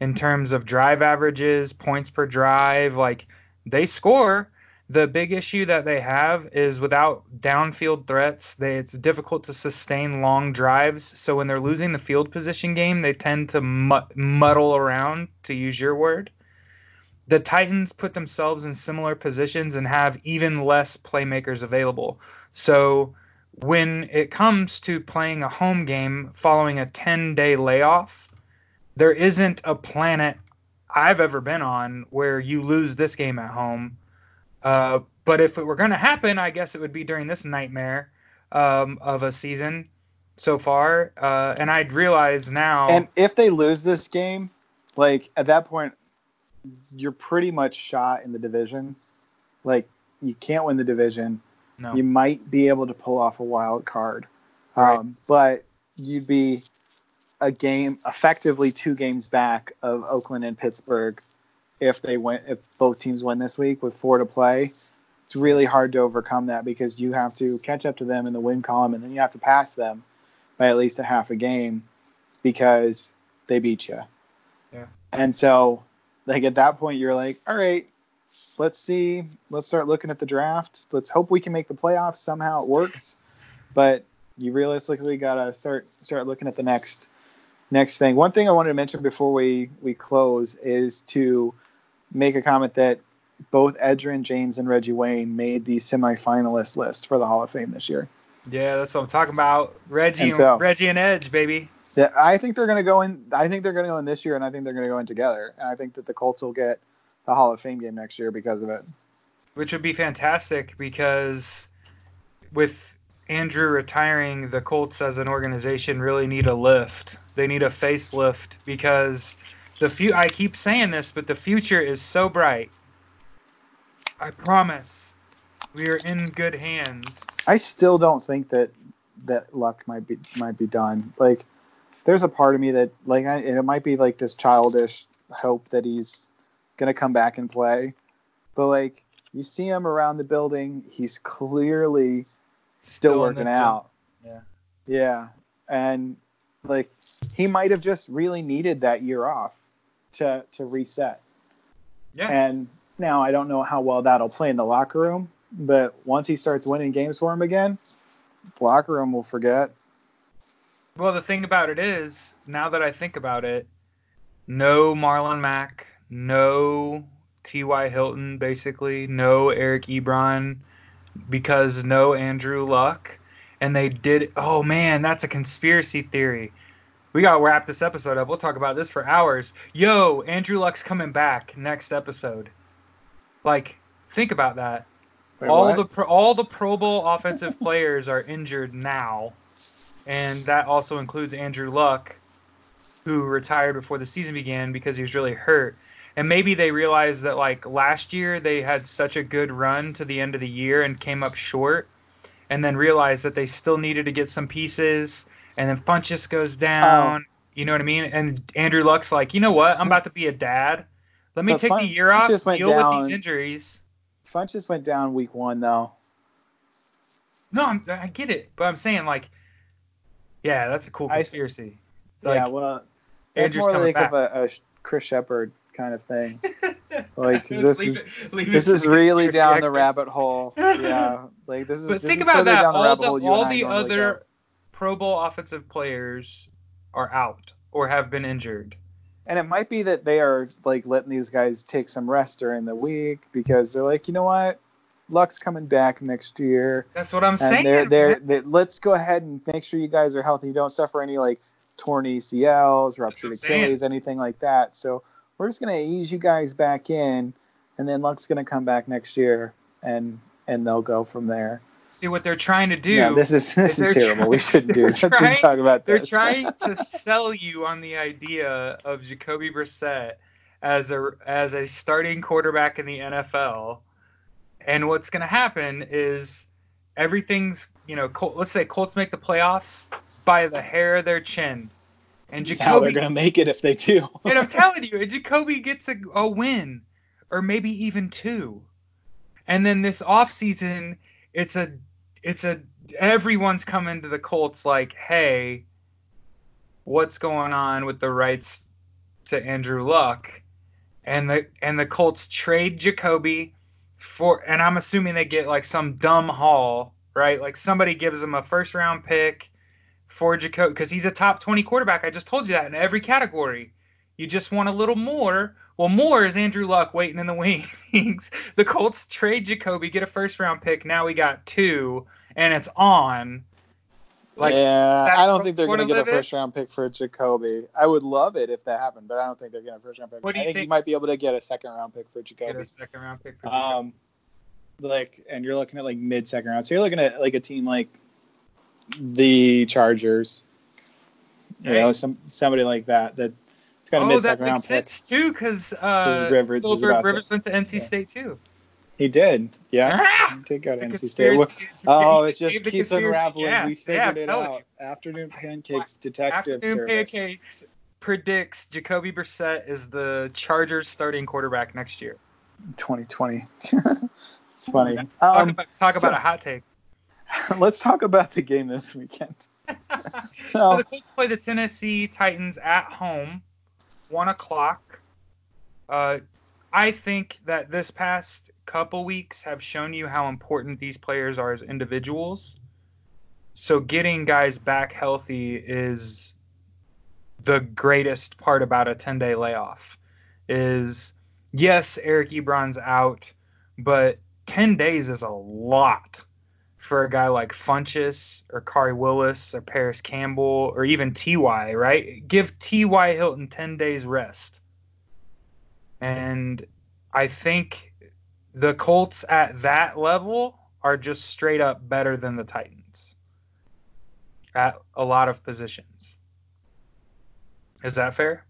in terms of drive averages, points per drive. Like they score. The big issue that they have is without downfield threats, they, it's difficult to sustain long drives. So when they're losing the field position game, they tend to muddle around, to use your word. The Titans put themselves in similar positions and have even less playmakers available. So when it comes to playing a home game following a 10 day layoff, there isn't a planet I've ever been on where you lose this game at home. Uh, but if it were going to happen, I guess it would be during this nightmare um, of a season so far. Uh, and I'd realize now. And if they lose this game, like at that point, you're pretty much shot in the division. Like you can't win the division. No. You might be able to pull off a wild card, Right. um, but you'd be a game, effectively two games back of Oakland and Pittsburgh if they win. If both teams win this week with four to play, it's really hard to overcome that because you have to catch up to them in the win column, and then you have to pass them by at least a half a game because they beat you. Yeah. And so, like at that point, you're like, all right, let's see, let's start looking at the draft. Let's hope we can make the playoffs. Somehow it works, but you realistically gotta start start looking at the next next thing. One thing I wanted to mention before we we close is to make a comment that both Edgerrin James and Reggie Wayne made the semifinalist list for the Hall of Fame this year. Yeah, that's what I'm talking about. Reggie, And so- Reggie and Edge, baby. Yeah, I think they're to go in. I think they're going to go in this year, and I think they're going to go in together. And I think that the Colts will get the Hall of Fame game next year because of it. which would be fantastic because with Andrew retiring, the Colts as an organization really need a lift. They need a facelift because the few I keep saying this, but the future is so bright. I promise. We are in good hands. I still don't think that that luck might be might be done. Like, there's a part of me that like, I, and it might be like this childish hope that he's gonna come back and play, but like, you see him around the building, he's clearly still, the working gym. out. Yeah. Yeah, and like, he might have just really needed that year off to to reset. Yeah. And now I don't know how well that'll play in the locker room, but once he starts winning games for him again, the locker room will forget. Well, the thing about it is, now that I think about it, no Marlon Mack, no T.Y. Hilton, basically, no Eric Ebron, because no Andrew Luck. And they did. Oh, man, that's a conspiracy theory. We got to wrap this episode up. We'll talk about this for hours. Yo, Andrew Luck's coming back next episode. Like, think about that. Wait, all what? the pro, all the Pro Bowl offensive players are injured now, and that also includes Andrew Luck, who retired before the season began because he was really hurt. And maybe they realized that like last year they had such a good run to the end of the year and came up short, and then realized that they still needed to get some pieces. And then Funchess goes down. Oh. You know what I mean? And Andrew Luck's like, you know what? I'm about to be a dad. Let me But take Fun- the year off, deal with these injuries. Funch just went down week one though. No, I'm, I get it, but I'm saying like, yeah, that's a cool I- conspiracy. Like, yeah, well, it's Andrew's more like back. of a, a Chris Shepard kind of thing. (laughs) Like, this Leave is- it- this is the really conspiracy down the rabbit hole. (laughs) Yeah, like this is. But this think is about that. Down the All rabbit the all the other go. Pro Bowl offensive players are out or have been injured. And it might be that they are like letting these guys take some rest during the week because they're like, you know what, Luck's coming back next year, That's what I'm and saying. they're they're man. they, let's go ahead and make sure you guys are healthy. You don't suffer any like torn ACLs, ruptured saying. Achilles, anything like that. So we're just gonna ease you guys back in, and then Luck's gonna come back next year, and and they'll go from there. See what they're trying to do. Yeah, this is this is terrible. we shouldn't do this. (laughs) Let's trying- talk about They're trying to (laughs) sell you on the idea of Jacoby Brissett as a as a starting quarterback in the NFL. And what's going to happen is everything's, you know, Col- let's say Colts make the playoffs by the hair of their chin. And That's how they're Jacoby gonna make it if they do. (laughs) and I'm (laughs) telling you, and Jacoby gets a, a win, or maybe even two. And then this offseason, it's a, it's a, everyone's coming to the Colts like, hey, what's going on with the rights to Andrew Luck? And the and the Colts trade Jacoby for, and I'm assuming they get like some dumb haul, right? Like somebody gives them a first round pick for Jacoby because he's a top 20 quarterback. I just told you that in every category. You just want a little more. Well, more is Andrew Luck waiting in the (laughs) wings. the Colts trade Jacoby, get a first round pick. Now we got two, and it's on. Like, yeah, I don't think they're going to get a live it? first round pick for Jacoby. I would love it if that happened, but I don't think they're getting a first round pick. What do I you think, you might be able to get a second round pick for Jacoby. get a second round pick for Jacoby. Um, like, and you're looking at like mid second round. So you're looking at like a team like the Chargers. You Hey. know, some somebody like that that it's got a oh, mid that second round makes pick. sense too, because uh, Rivers about to- went to NC yeah. State too. He did, yeah. Ah! He did go to NC State. Well, conspiracy is- Oh, it just keeps unraveling. gas. We figured I'm it out. Afternoon Pancakes Detective Afternoon Service. Pancakes predicts Jacoby Brissett is the Chargers starting quarterback next year. 2020. (laughs) it's funny. Talk Um, about talk about so- a hot take. (laughs) let's talk about the game this weekend. (laughs) (laughs) so the Colts play the Tennessee Titans at home, one o'clock. Uh, I think that this past couple weeks have shown you how important these players are as individuals. So getting guys back healthy is the greatest part about a 10 day layoff is yes, Eric Ebron's out, but 10 days is a lot for a guy like Funchess or Khari Willis or Parris Campbell or even T.Y., right? Give T.Y. Hilton 10 days rest. And I think the Colts at that level are just straight up better than the Titans at a lot of positions. Is that fair?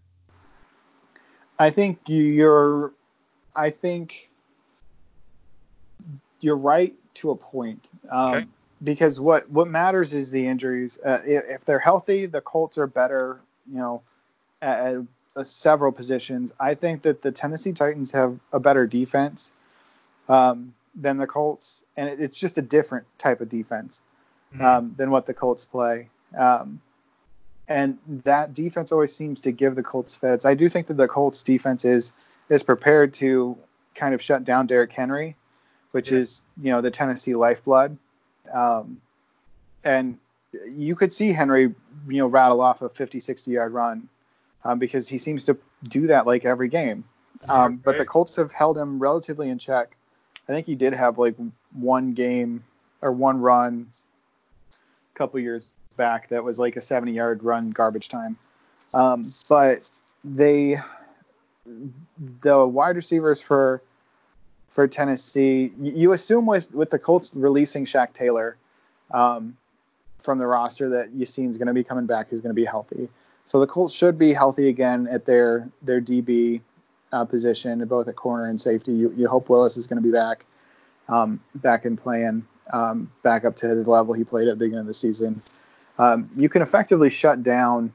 I think you're I think you're right to a point. Um, okay. Because what what matters is the injuries. Uh, if, they're healthy, the Colts are better. You know, at, at, several positions. I think that the Tennessee Titans have a better defense um, than the Colts, and it, it's just a different type of defense mm-hmm. um, than what the Colts play. Um, and that defense always seems to give the Colts fits. I do think that the Colts defense is is prepared to kind of shut down Derrick Henry which yeah. is you know the Tennessee lifeblood. Um, and you could see Henry you know rattle off a 50, 60 yard run um, because he seems to do that like every game. Um, but the Colts have held him relatively in check. I think he did have like one game or one run a couple years back that was like a 70 yard run garbage time. Um, but they, the wide receivers for for Tennessee. You assume with with the Colts releasing Shaq Taylor um, from the roster that Ya-Sin's going to be coming back. He's going to be healthy. So the Colts should be healthy again at their their DB uh, position, both at corner and safety. You, you hope Willis is going to be back, um, back in playing, um, back up to the level he played at the beginning of the season. Um, you can effectively shut down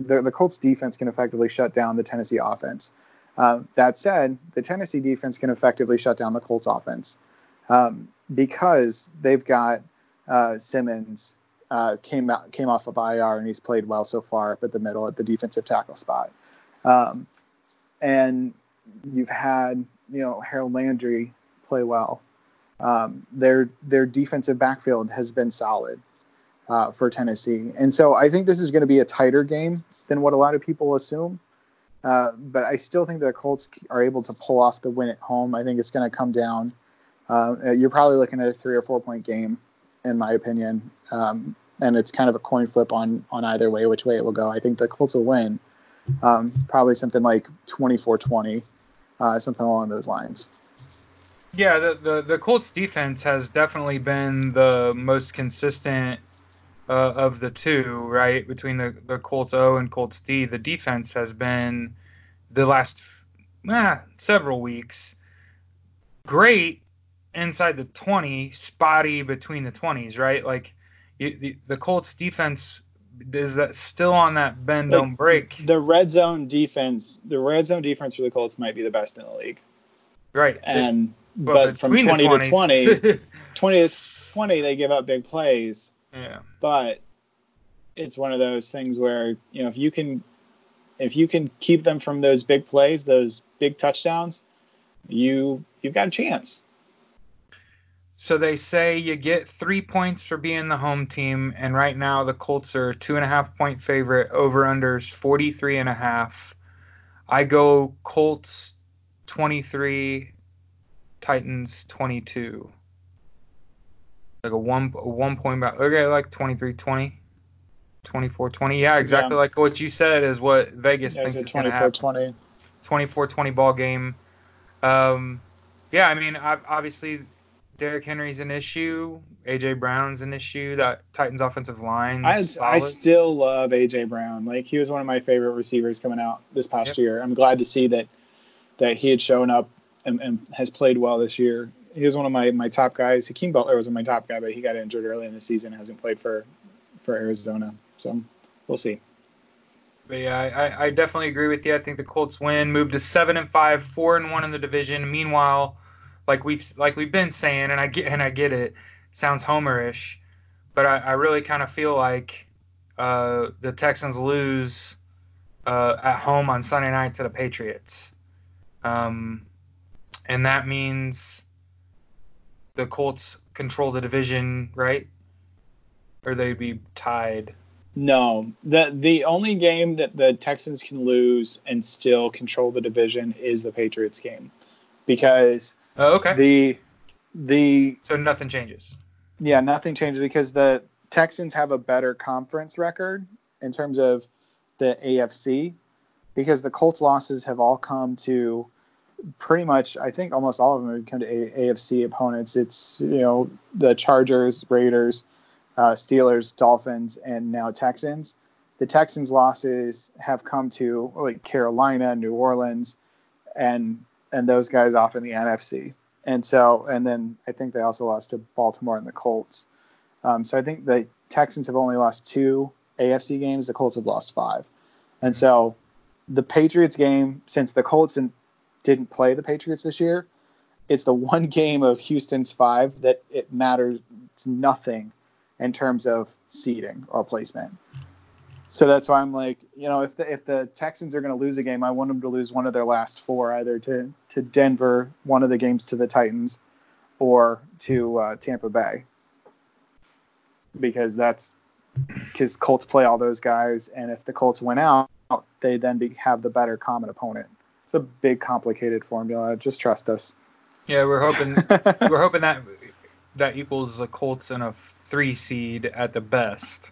the, the Colts defense can effectively shut down the Tennessee offense. Uh, that said, the Tennessee defense can effectively shut down the Colts offense um, because they've got uh, Simmons uh, came out came off of IR and he's played well so far up at the middle at the defensive tackle spot, um, and you've had you know Harold Landry play well. Um, their their defensive backfield has been solid uh, for Tennessee, and so I think this is going to be a tighter game than what a lot of people assume. Uh, but I still think the Colts are able to pull off the win at home. I think it's going to come down. Uh, you're probably looking at a three or four point game, in my opinion. Um, and it's kind of a coin flip on on either way, which way it will go. I think the Colts will win. Um, probably something like 24-20, uh, something along those lines. Yeah, the, the the Colts defense has definitely been the most consistent uh, of the two, right? Between the, the Colts O and Colts D, the defense has been the last eh, several weeks great inside the 20, spotty between the 20s, right? Like you, the, the Colts defense is that still on that bend like, don't break. The red zone defense, the red zone defense for the Colts might be the best in the league. Right. And but, but from 20 to 20, (laughs) 20 to 20 they give up big plays. Yeah. But it's one of those things where you know if you can if you can keep them from those big plays, those big touchdowns, you you've got a chance. So they say you get three points for being the home team, and right now the Colts are two and a half point favorite. Over unders 43 and a half. I go Colts 23, Titans 22 like a one a one point back. Okay, like 23 20. 24 20. Yeah, exactly yeah. like what you said is what Vegas yeah, thinks is going to happen. 20. 24 20 ball game. Um, yeah, I mean, obviously, Derrick Henry's an issue. AJ Brown's an issue. That Titans offensive line. I, I still love AJ Brown. Like he was one of my favorite receivers coming out this past yep. year. I'm glad to see that that he had shown up and, and has played well this year he was one of my, my top guys. Hakeem Butler was my top guy, but he got injured early in the season. Hasn't played for for Arizona, so we'll see. But yeah, I, I definitely agree with you. I think the Colts win, move to seven and five, four and one in the division. Meanwhile, like we've like we've been saying, and I get and I get it, sounds homerish, but I, I really kind of feel like uh, the Texans lose uh, at home on Sunday night to the Patriots, um, and that means the Colts control the division, right? Or they'd be tied. No, the the only game that the Texans can lose and still control the division is the Patriots game, because Oh, okay. the the so nothing changes. yeah nothing changes because the Texans have a better conference record in terms of the AFC, because the Colts losses have all come to pretty much I think almost all of them have come to A- AFC opponents. It's you know the Chargers, Raiders, uh, Steelers, Dolphins, and now Texans. The Texans' losses have come to like Carolina, New Orleans, and and those guys off in the NFC. And so, and then I think they also lost to Baltimore and the Colts. Um, so I think the Texans have only lost two AFC games. The Colts have lost five. And so, the Patriots game, since the Colts didn't, didn't play the Patriots this year, it's the one game of Houston's five that it matters nothing in terms of seeding or placement. So that's why I'm like, you know, if the if the Texans are going to lose a game, I want them to lose one of their last four, either to to Denver, one of the games to the Titans, or to uh, Tampa Bay, because that's because Colts play all those guys, and if the Colts win out, they then be, have the better common opponent. It's a big, complicated formula. Just trust us. Yeah, we're hoping (laughs) we're hoping that that equals the Colts in a three seed at the best.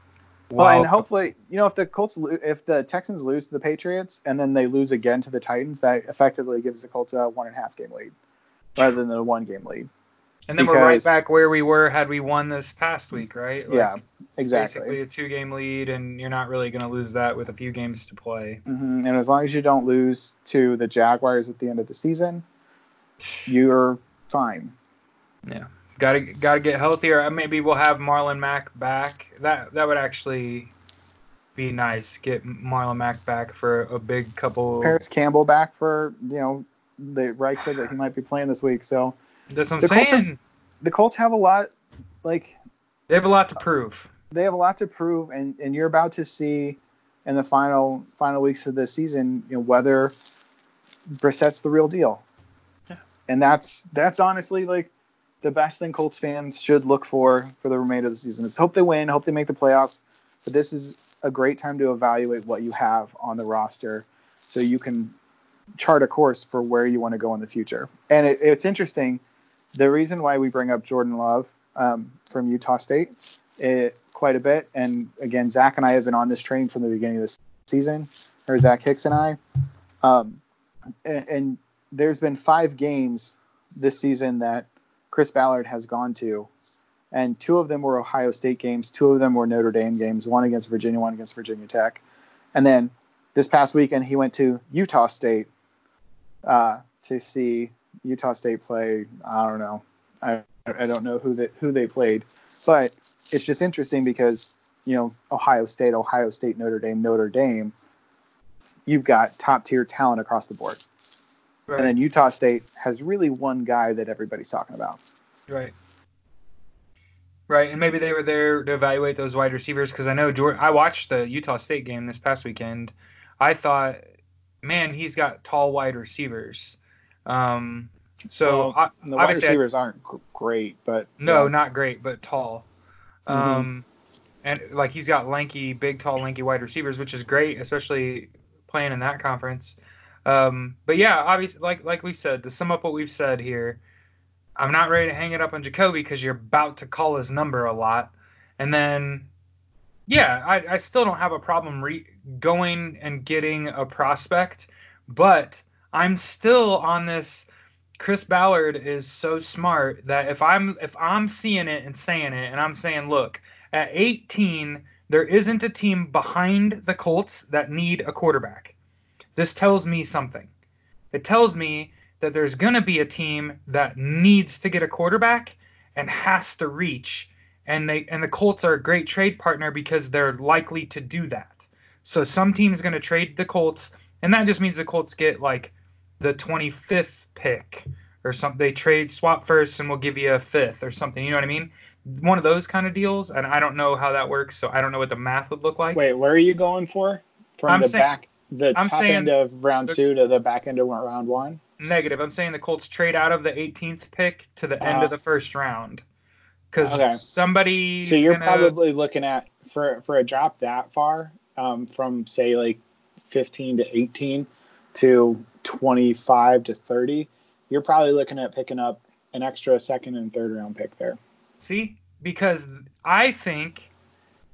Well, Wow. and hopefully, you know, if the Colts, if the Texans lose to the Patriots and then they lose again to the Titans, that effectively gives the Colts a one and a half game lead rather than a one game lead. And then we're right back where we were had we won this past week, right? Like, yeah, it's exactly. Basically a two game lead, and you're not really going to lose that with a few games to play. hmm And as long as you don't lose to the Jaguars at the end of the season, you're fine. Yeah. Got to got to get healthier. Uh, Maybe we'll have Marlon Mack back. That that would actually be nice. Get Marlon Mack back for a big couple. Parris Campbell back for, you know, the Reich said that he might be playing this week. So That's what I'm the Colts are- saying. the Colts have a lot, like, They have a lot to prove. they have a lot to prove, and, and you're about to see in the final final weeks of the season, you know, whether Brissett's the real deal. Yeah. And that's that's honestly like the best thing Colts fans should look for for the remainder of the season. Is hope they win, hope they make the playoffs, but this is a great time to evaluate what you have on the roster, so you can chart a course for where you want to go in the future. And it, it's interesting. The reason why we bring up Jordan Love um, from Utah State it, quite a bit, and again, Zach and I have been on this train from the beginning of the season, or Zach Hicks and I. Um, and, and there's been five games this season that Chris Ballard has gone to, and two of them were Ohio State games, two of them were Notre Dame games, one against Virginia, one against Virginia Tech, and then this past weekend he went to Utah State uh, to see Utah State play. I don't know. I I don't know who they who they played, but it's just interesting because you know Ohio State, Ohio State, Notre Dame, Notre Dame. You've got top tier talent across the board, Right. and then Utah State has really one guy that everybody's talking about. Right. Right, and maybe they were there to evaluate those wide receivers because I know Jordan. I watched the Utah State game this past weekend. I thought, man, he's got tall wide receivers. Um, so Well, the wide obviously I- receivers aren't great, but no, yeah. not great, but tall. Mhm. Um, and like he's got lanky, big, tall, lanky wide receivers, which is great, especially playing in that conference. Um, but yeah, obviously, like like we said, to sum up what we've said here, I'm not ready to hang it up on Jacoby because you're about to call his number a lot, and then yeah, I, I still don't have a problem re- going and getting a prospect, but I'm still on this. Chris Ballard is so smart that if I'm if I'm seeing it and saying it, and I'm saying, look, at 18, there isn't a team behind the Colts that need a quarterback. This tells me something. It tells me that there's going to be a team that needs to get a quarterback and has to reach and they and the Colts are a great trade partner because they're likely to do that. So some team's going to trade the Colts and that just means the Colts get like the 25th pick or something they trade swap first and we'll give you a fifth or something, you know what I mean? One of those kind of deals and I don't know how that works, so I don't know what the math would look like. Wait, where are you going for? From I'm the saying- back, the I'm top end of round two to the back end of round one. Negative. I'm saying the Colts trade out of the 18th pick to the end Uh, of the first round. Cuz Okay. somebody So you're gonna, probably looking at for for a drop that far um, from say like 15 to 18 to 25 to 30, you're probably looking at picking up an extra second and third round pick there. See, because I think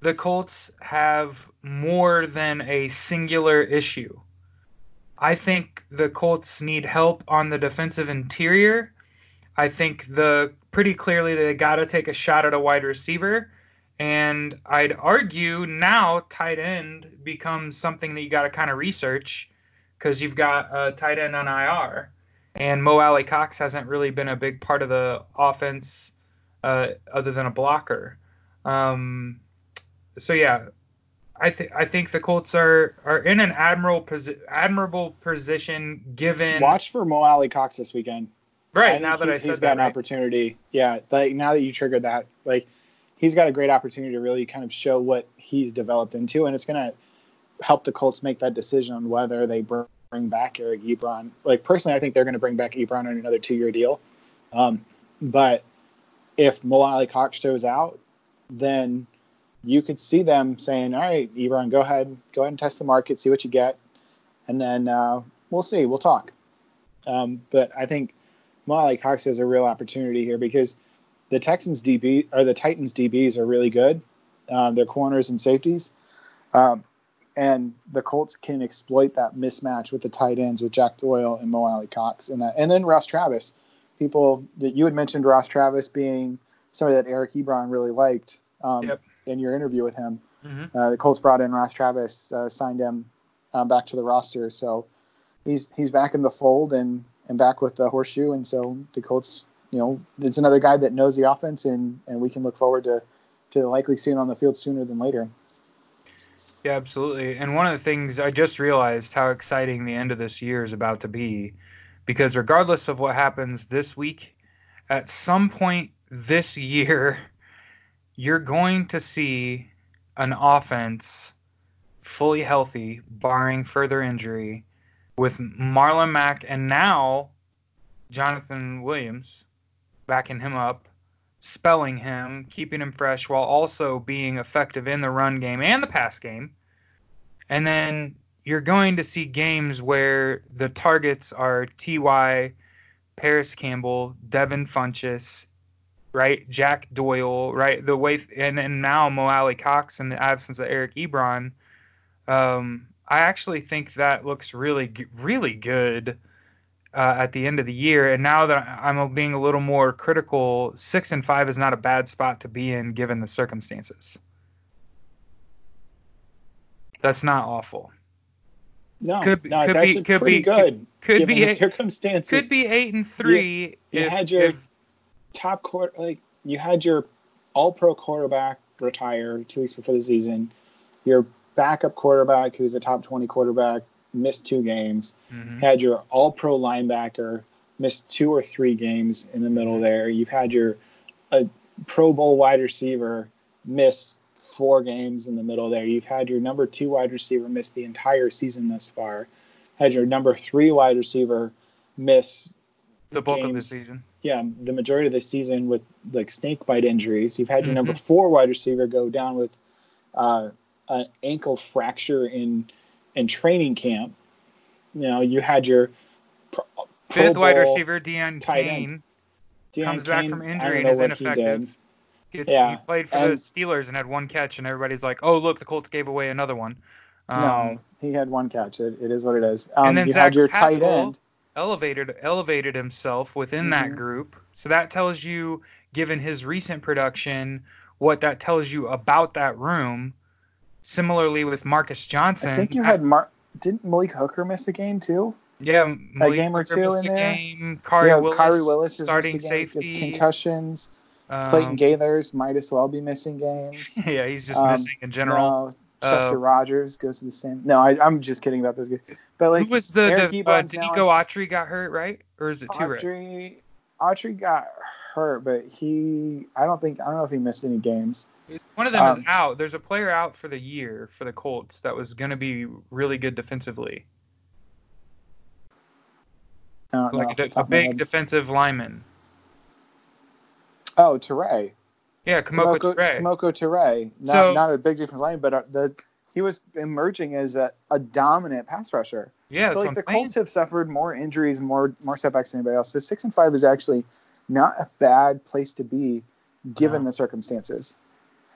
the Colts have more than a singular issue. I think the Colts need help on the defensive interior. I think the pretty clearly they got to take a shot at a wide receiver. And I'd argue now tight end becomes something that you got to kind of research because you've got a tight end on IR. And Mo Alie-Cox hasn't really been a big part of the offense uh, other than a blocker. Um, so yeah, I think I think the Colts are are in an admirable posi- admirable position given. Watch for Mo Alie-Cox this weekend. Right now that he, I said he's that, got an right? opportunity. Yeah, like now that you triggered that, like he's got a great opportunity to really kind of show what he's developed into, and it's gonna help the Colts make that decision on whether they bring back Eric Ebron. Like personally, I think they're gonna bring back Ebron on another two-year deal. Um, but if Mo Alie-Cox shows out, then you could see them saying, "All right, Ebron, go ahead, go ahead and test the market, see what you get, and then uh, we'll see, we'll talk." Um, but I think Mo Alie-Cox has a real opportunity here because the Texans DB or the Titans DBs are really good. Um, their corners and safeties, um, and the Colts can exploit that mismatch with the tight ends with Jack Doyle and Mo Alie-Cox, and that, and then Ross Travis. People that you had mentioned Ross Travis being somebody that Eric Ebron really liked um, Yep. in your interview with him. Mhm. Uh, the Colts brought in Ross Travis, uh, signed him um, back to the roster, so he's he's back in the fold and and back with the horseshoe, and so the Colts, you know, it's another guy that knows the offense, and and we can look forward to to likely seeing on the field sooner than later. Yeah, absolutely. And one of the things I just realized how exciting the end of this year is about to be because regardless of what happens this week, at some point this year, (laughs) you're going to see an offense fully healthy, barring further injury, with Marlon Mack and now Jonathan Williams backing him up, spelling him, keeping him fresh while also being effective in the run game and the pass game. And then you're going to see games where the targets are Ty, Parris Campbell, Devin Funchess, right? Jack Doyle, right? The way and and now Mo Alie-Cox in the absence of Eric Ebron. Um, I actually think that looks really really good uh, at the end of the year. And now that I'm being a little more critical, six and five is not a bad spot to be in given the circumstances. That's not awful. No, Could be- no, it's could be- actually could pretty be- good Could given be the eight, circumstances. could be eight and three. you if, had your if- top quarter, like you had your All-Pro quarterback retire two weeks before the season. Your backup quarterback, who's a top 20 quarterback, missed two games. Mhm. Had your All-Pro linebacker missed two or three games in the middle there. You've had your a Pro Bowl wide receiver miss four games in the middle there. You've had your number two wide receiver miss the entire season thus far. Had your number three wide receiver miss the bulk of the season. yeah, the majority of the season with like snake bite injuries. You've had your number Mhm. four wide receiver go down with uh, an ankle fracture in in training camp. You know, you had your pro, Pro Fifth wide receiver Deon Cain. Deon comes back from injury and is what he ineffective. Gets, Yeah, he played for the Steelers and had one catch, and everybody's like, "Oh, look, the Colts gave away another one." Um, no, he had one catch. It, it is what it is. Um, and then you Zach had your tight end. elevated elevated himself within that Mhm. group. So that tells you, given his recent production, what that tells you about that room. Similarly with Marcus Johnson, I think you had Mar- didn't Malik Hooker miss a game too? yeah, Malik game or Hooker two in a there? Game. Khari yeah, Willis, Khari Willis starting a safety. concussions. um, Clayton Geathers might as well be missing games. (laughs) yeah, he's just Um, missing in general. No, Chester Uh, Rogers goes to the same. No, I, I'm just kidding about those guys. But like Who was the, Eric the uh, Ebron's now Autry got hurt, right? Or is it two right? Autry, Autry got hurt, but he, I don't think, I don't know if he missed any games. One of them is Um, out. There's a player out for the year for the Colts that was going to be really good defensively, I don't know like a, a top of my big defensive lineman. Oh, Turay. Yeah, Kemoko Turay. Kemoko Turay. Not, So- not a big defensive line, but uh, the he was emerging as a, a dominant pass rusher. Yeah, I that's feel what like the. Colts have suffered more injuries more more setbacks than anybody else. So six and five is actually not a bad place to be given No. the circumstances.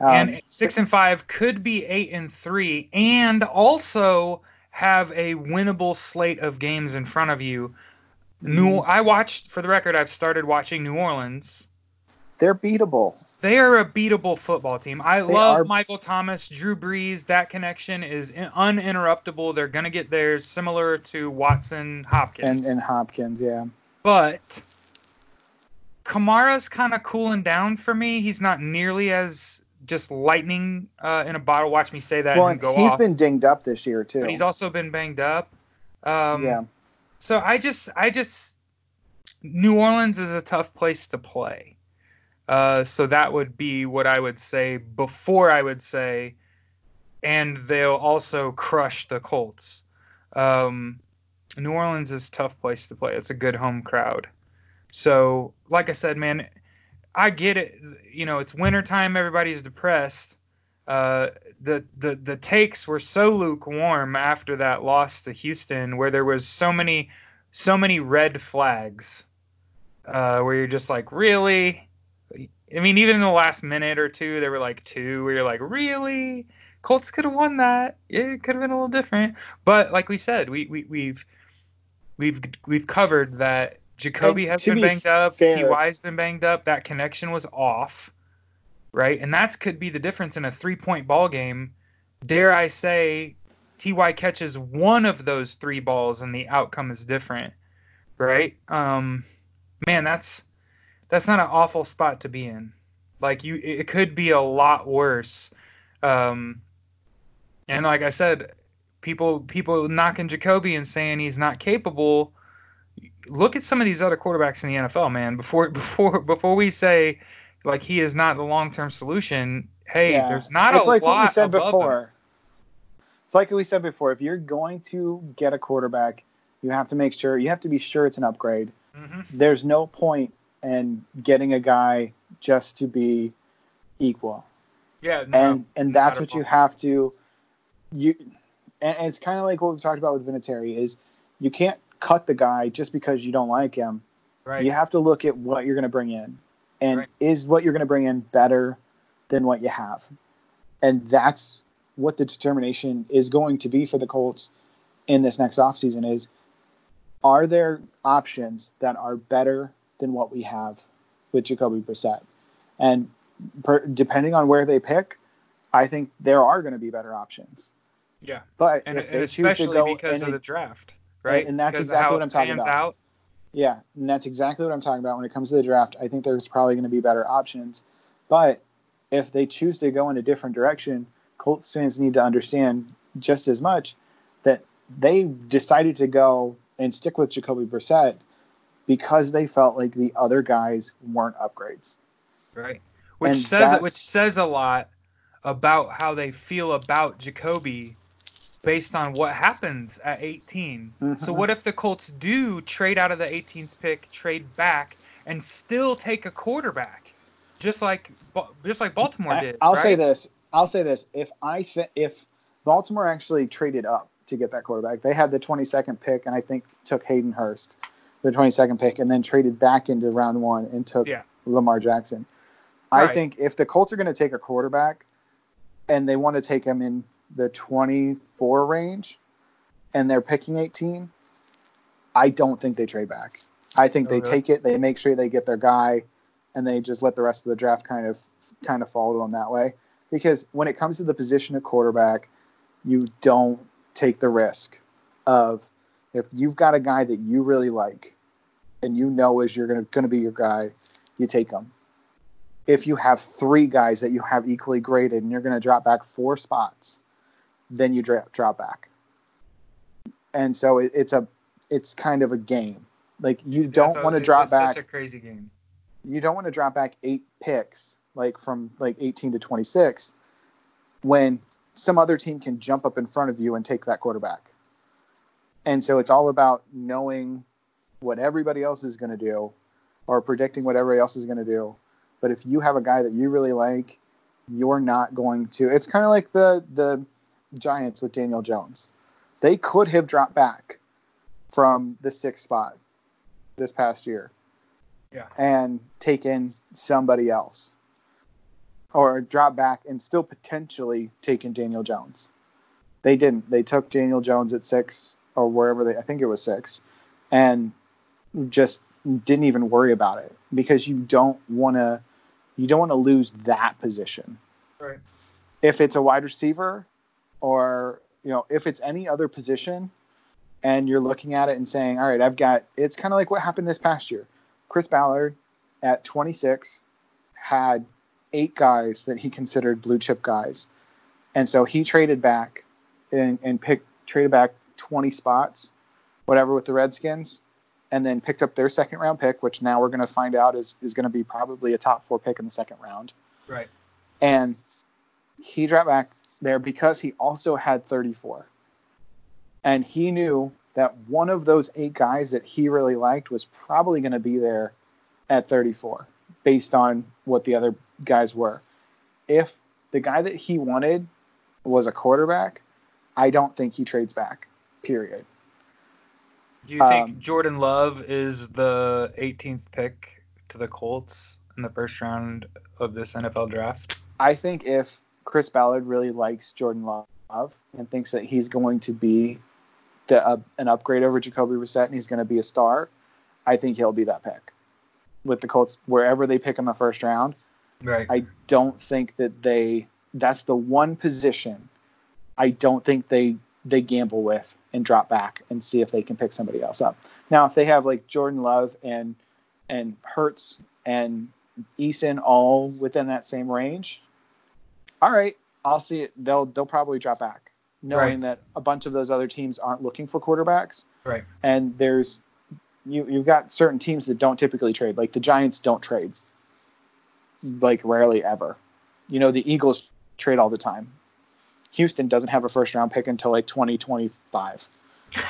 Um, and six and five could be eight and three, and also have a winnable slate of games in front of you. New, Mm-hmm. I watched for the record. I've started watching New Orleans. they're beatable. They are a beatable football team. I They love are- Michael Thomas, Drew Brees. That connection is uninterruptible. They're gonna get theirs, similar to Watson Hopkins. And and Hopkins, yeah. but Kamara's kind of cooling down for me. He's not nearly as just lightning uh, in a bottle. Watch me say that Well, and go he's off. been dinged up this year too. but he's also been banged up. Um, yeah. So I just, I just, New Orleans is a tough place to play. Uh, so that would be what I would say before I would say, and they'll also crush the Colts. Um, New Orleans is a tough place to play. It's a good home crowd. So, like I said, man, I get it. You know, it's wintertime. Everybody's depressed. Uh, the the the takes were so lukewarm after that loss to Houston, where there was so many so many red flags, uh, where you're just like, really? I mean, even in the last minute or two, there were like two where you're like, really? Colts could have won that. It could have been a little different. But like we said, we, we we've we've we've covered that Jacoby And has been be banged up, fair- Ty's been banged up, that connection was off, right? And that could be the difference in a three-point ball game. Dare I say, Ty catches one of those three balls and the outcome is different, right? Um, man, that's that's not an awful spot to be in. Like you, it could be a lot worse. Um, and like I said, people people knocking Jacoby and saying he's not capable. Look at some of these other quarterbacks in the NFL, man. Before (laughs) before before we say like he is not the long term solution. Hey, Yeah. there's not it's a like lot what we said above him. before. It's like we said before. If you're going to get a quarterback, you have to make sure you have to be sure it's an upgrade. Mhm. There's no point in getting a guy just to be equal, Yeah, no, and and that's what at you have to. You, and, and it's kind of like what we've talked about with Vinatieri is you can't cut the guy just because you don't like him. right. You have to look at what you're going to bring in, and Right. is what you're going to bring in better than what you have, and that's what the determination is going to be for the Colts in this next offseason is are there options that are better than what we have with Jacoby Brissett? And per, depending on where they pick, I think there are going to be better options. Yeah. But and, and especially because of the draft, right? and that's exactly what I'm talking about. Out. Yeah, and that's exactly what I'm talking about when it comes to the draft. I think there's probably going to be better options. But if they choose to go in a different direction, Colts fans need to understand just as much that they decided to go and stick with Jacoby Brissett because they felt like the other guys weren't upgrades. Right. Which And says which says a lot about how they feel about Jacoby based on what happens at 18. So Mhm. what if the Colts do trade out of the 18th pick, trade back, and still take a quarterback, just like just like Baltimore did? I'll say this. I'll say this. If I th- if Baltimore actually traded up to get that quarterback, they had the 22nd pick, and I think took Hayden Hurst, the 22nd pick, and then traded back into round one and took Yeah. Lamar Jackson. I Right. think if the Colts are going to take a quarterback, and they want to take him in the 24 range, and they're picking 18, I don't think they trade back. I think they really? take it, they make sure they get their guy, and they just let the rest of the draft kind of kind of follow them that way. Because when it comes to the position of quarterback, you don't take the risk of if you've got a guy that you really like and you know is you're gonna gonna be your guy, you take him. If you have three guys that you have equally graded and you're gonna drop back four spots, then you drop drop back. And so it, it's a it's kind of a game. Like you don't a- want to drop back Such a crazy game. you don't want to drop back eight picks like from like 18 to 26 when some other team can jump up in front of you and take that quarterback and so it's all about knowing what everybody else is going to do or predicting what everybody else is going to do But if you have a guy that you really like, you're not going to. It's kind of like the the Giants with Daniel Jones. They could have dropped back from the sixth spot this past year. Yeah. And taken somebody else. Or drop back and still potentially taken Daniel Jones. They didn't. They took Daniel Jones at six or wherever they I think it was six. And just didn't even worry about it because you don't want to you don't want to lose that position. Right. If it's a wide receiver or you know if it's any other position and you're looking at it and saying, "All right, I've got it's kind of like what happened this past year. Chris Ballard at 26 had eight guys that he considered blue chip guys. And so he traded back and, and picked traded back 20 spots, whatever, with the Redskins and then picked up their second round pick, which now we're going to find out is, is going to be probably a top four pick in the second round. Right. And he dropped back there because he also had 34. And he knew that one of those eight guys that he really liked was probably going to be there at 34 based on what the other guys were. If the guy that he wanted was a quarterback, I don't think he trades back, period. Do you think Um, Jordan Love is the 18th pick to the Colts in the first round of this NFL draft? I think if Chris Ballard really likes Jordan Love and thinks that he's going to be the, uh, an upgrade over Jacoby Brissett and he's going to be a star, I think he'll be that pick with the Colts wherever they pick in the first round. Right. I don't think that they that's the one position I don't think they they gamble with and drop back and see if they can pick somebody else up. Now if they have like Jordan Love and and Hurts and Eason all within that same range, all right, I'll see it. They'll they'll probably drop back, knowing Right. that a bunch of those other teams aren't looking for quarterbacks right. and there's you you've got certain teams that don't typically trade. Like the Giants don't trade. Like rarely ever. You know, the Eagles trade all the time. Houston doesn't have a first round pick until like 2025.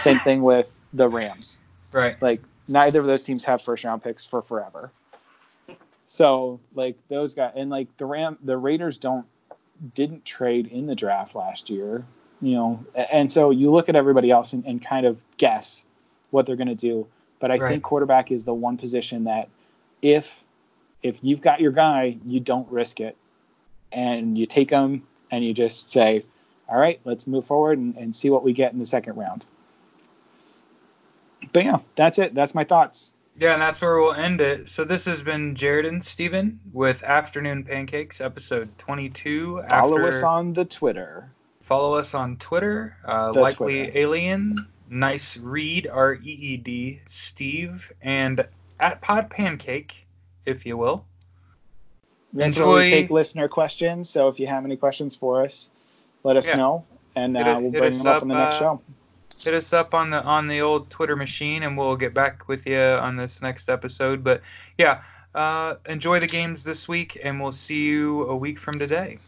Same thing (laughs) with the Rams. Right. Like neither of those teams have first round picks for forever. So like those guys and like the Ram the Raiders don't didn't trade in the draft last year, you know, and so you look at everybody else and, and kind of guess what they're going to do. But I Right. think quarterback is the one position that if if you've got your guy, you don't risk it, and you take him and you just say, all right, let's move forward and, and see what we get in the second round. But yeah, that's it. That's my thoughts. Yeah, and that's where we'll end it. So this has been Jared and Steven with Afternoon Pancakes, episode 22. Follow After- us on the Twitter. Follow us on Twitter, uh, likely Twitter. alien, nice read R E E D, Steve, and at Pod Pancake, if you will. That's where we take listener questions. So if you have any questions for us, let us Yeah. know, and uh, it- we'll bring them up, up, in the next uh, show. Hit us up on the on the old Twitter machine, and we'll get back with you on this next episode. But yeah, uh, enjoy the games this week, and we'll see you a week from today.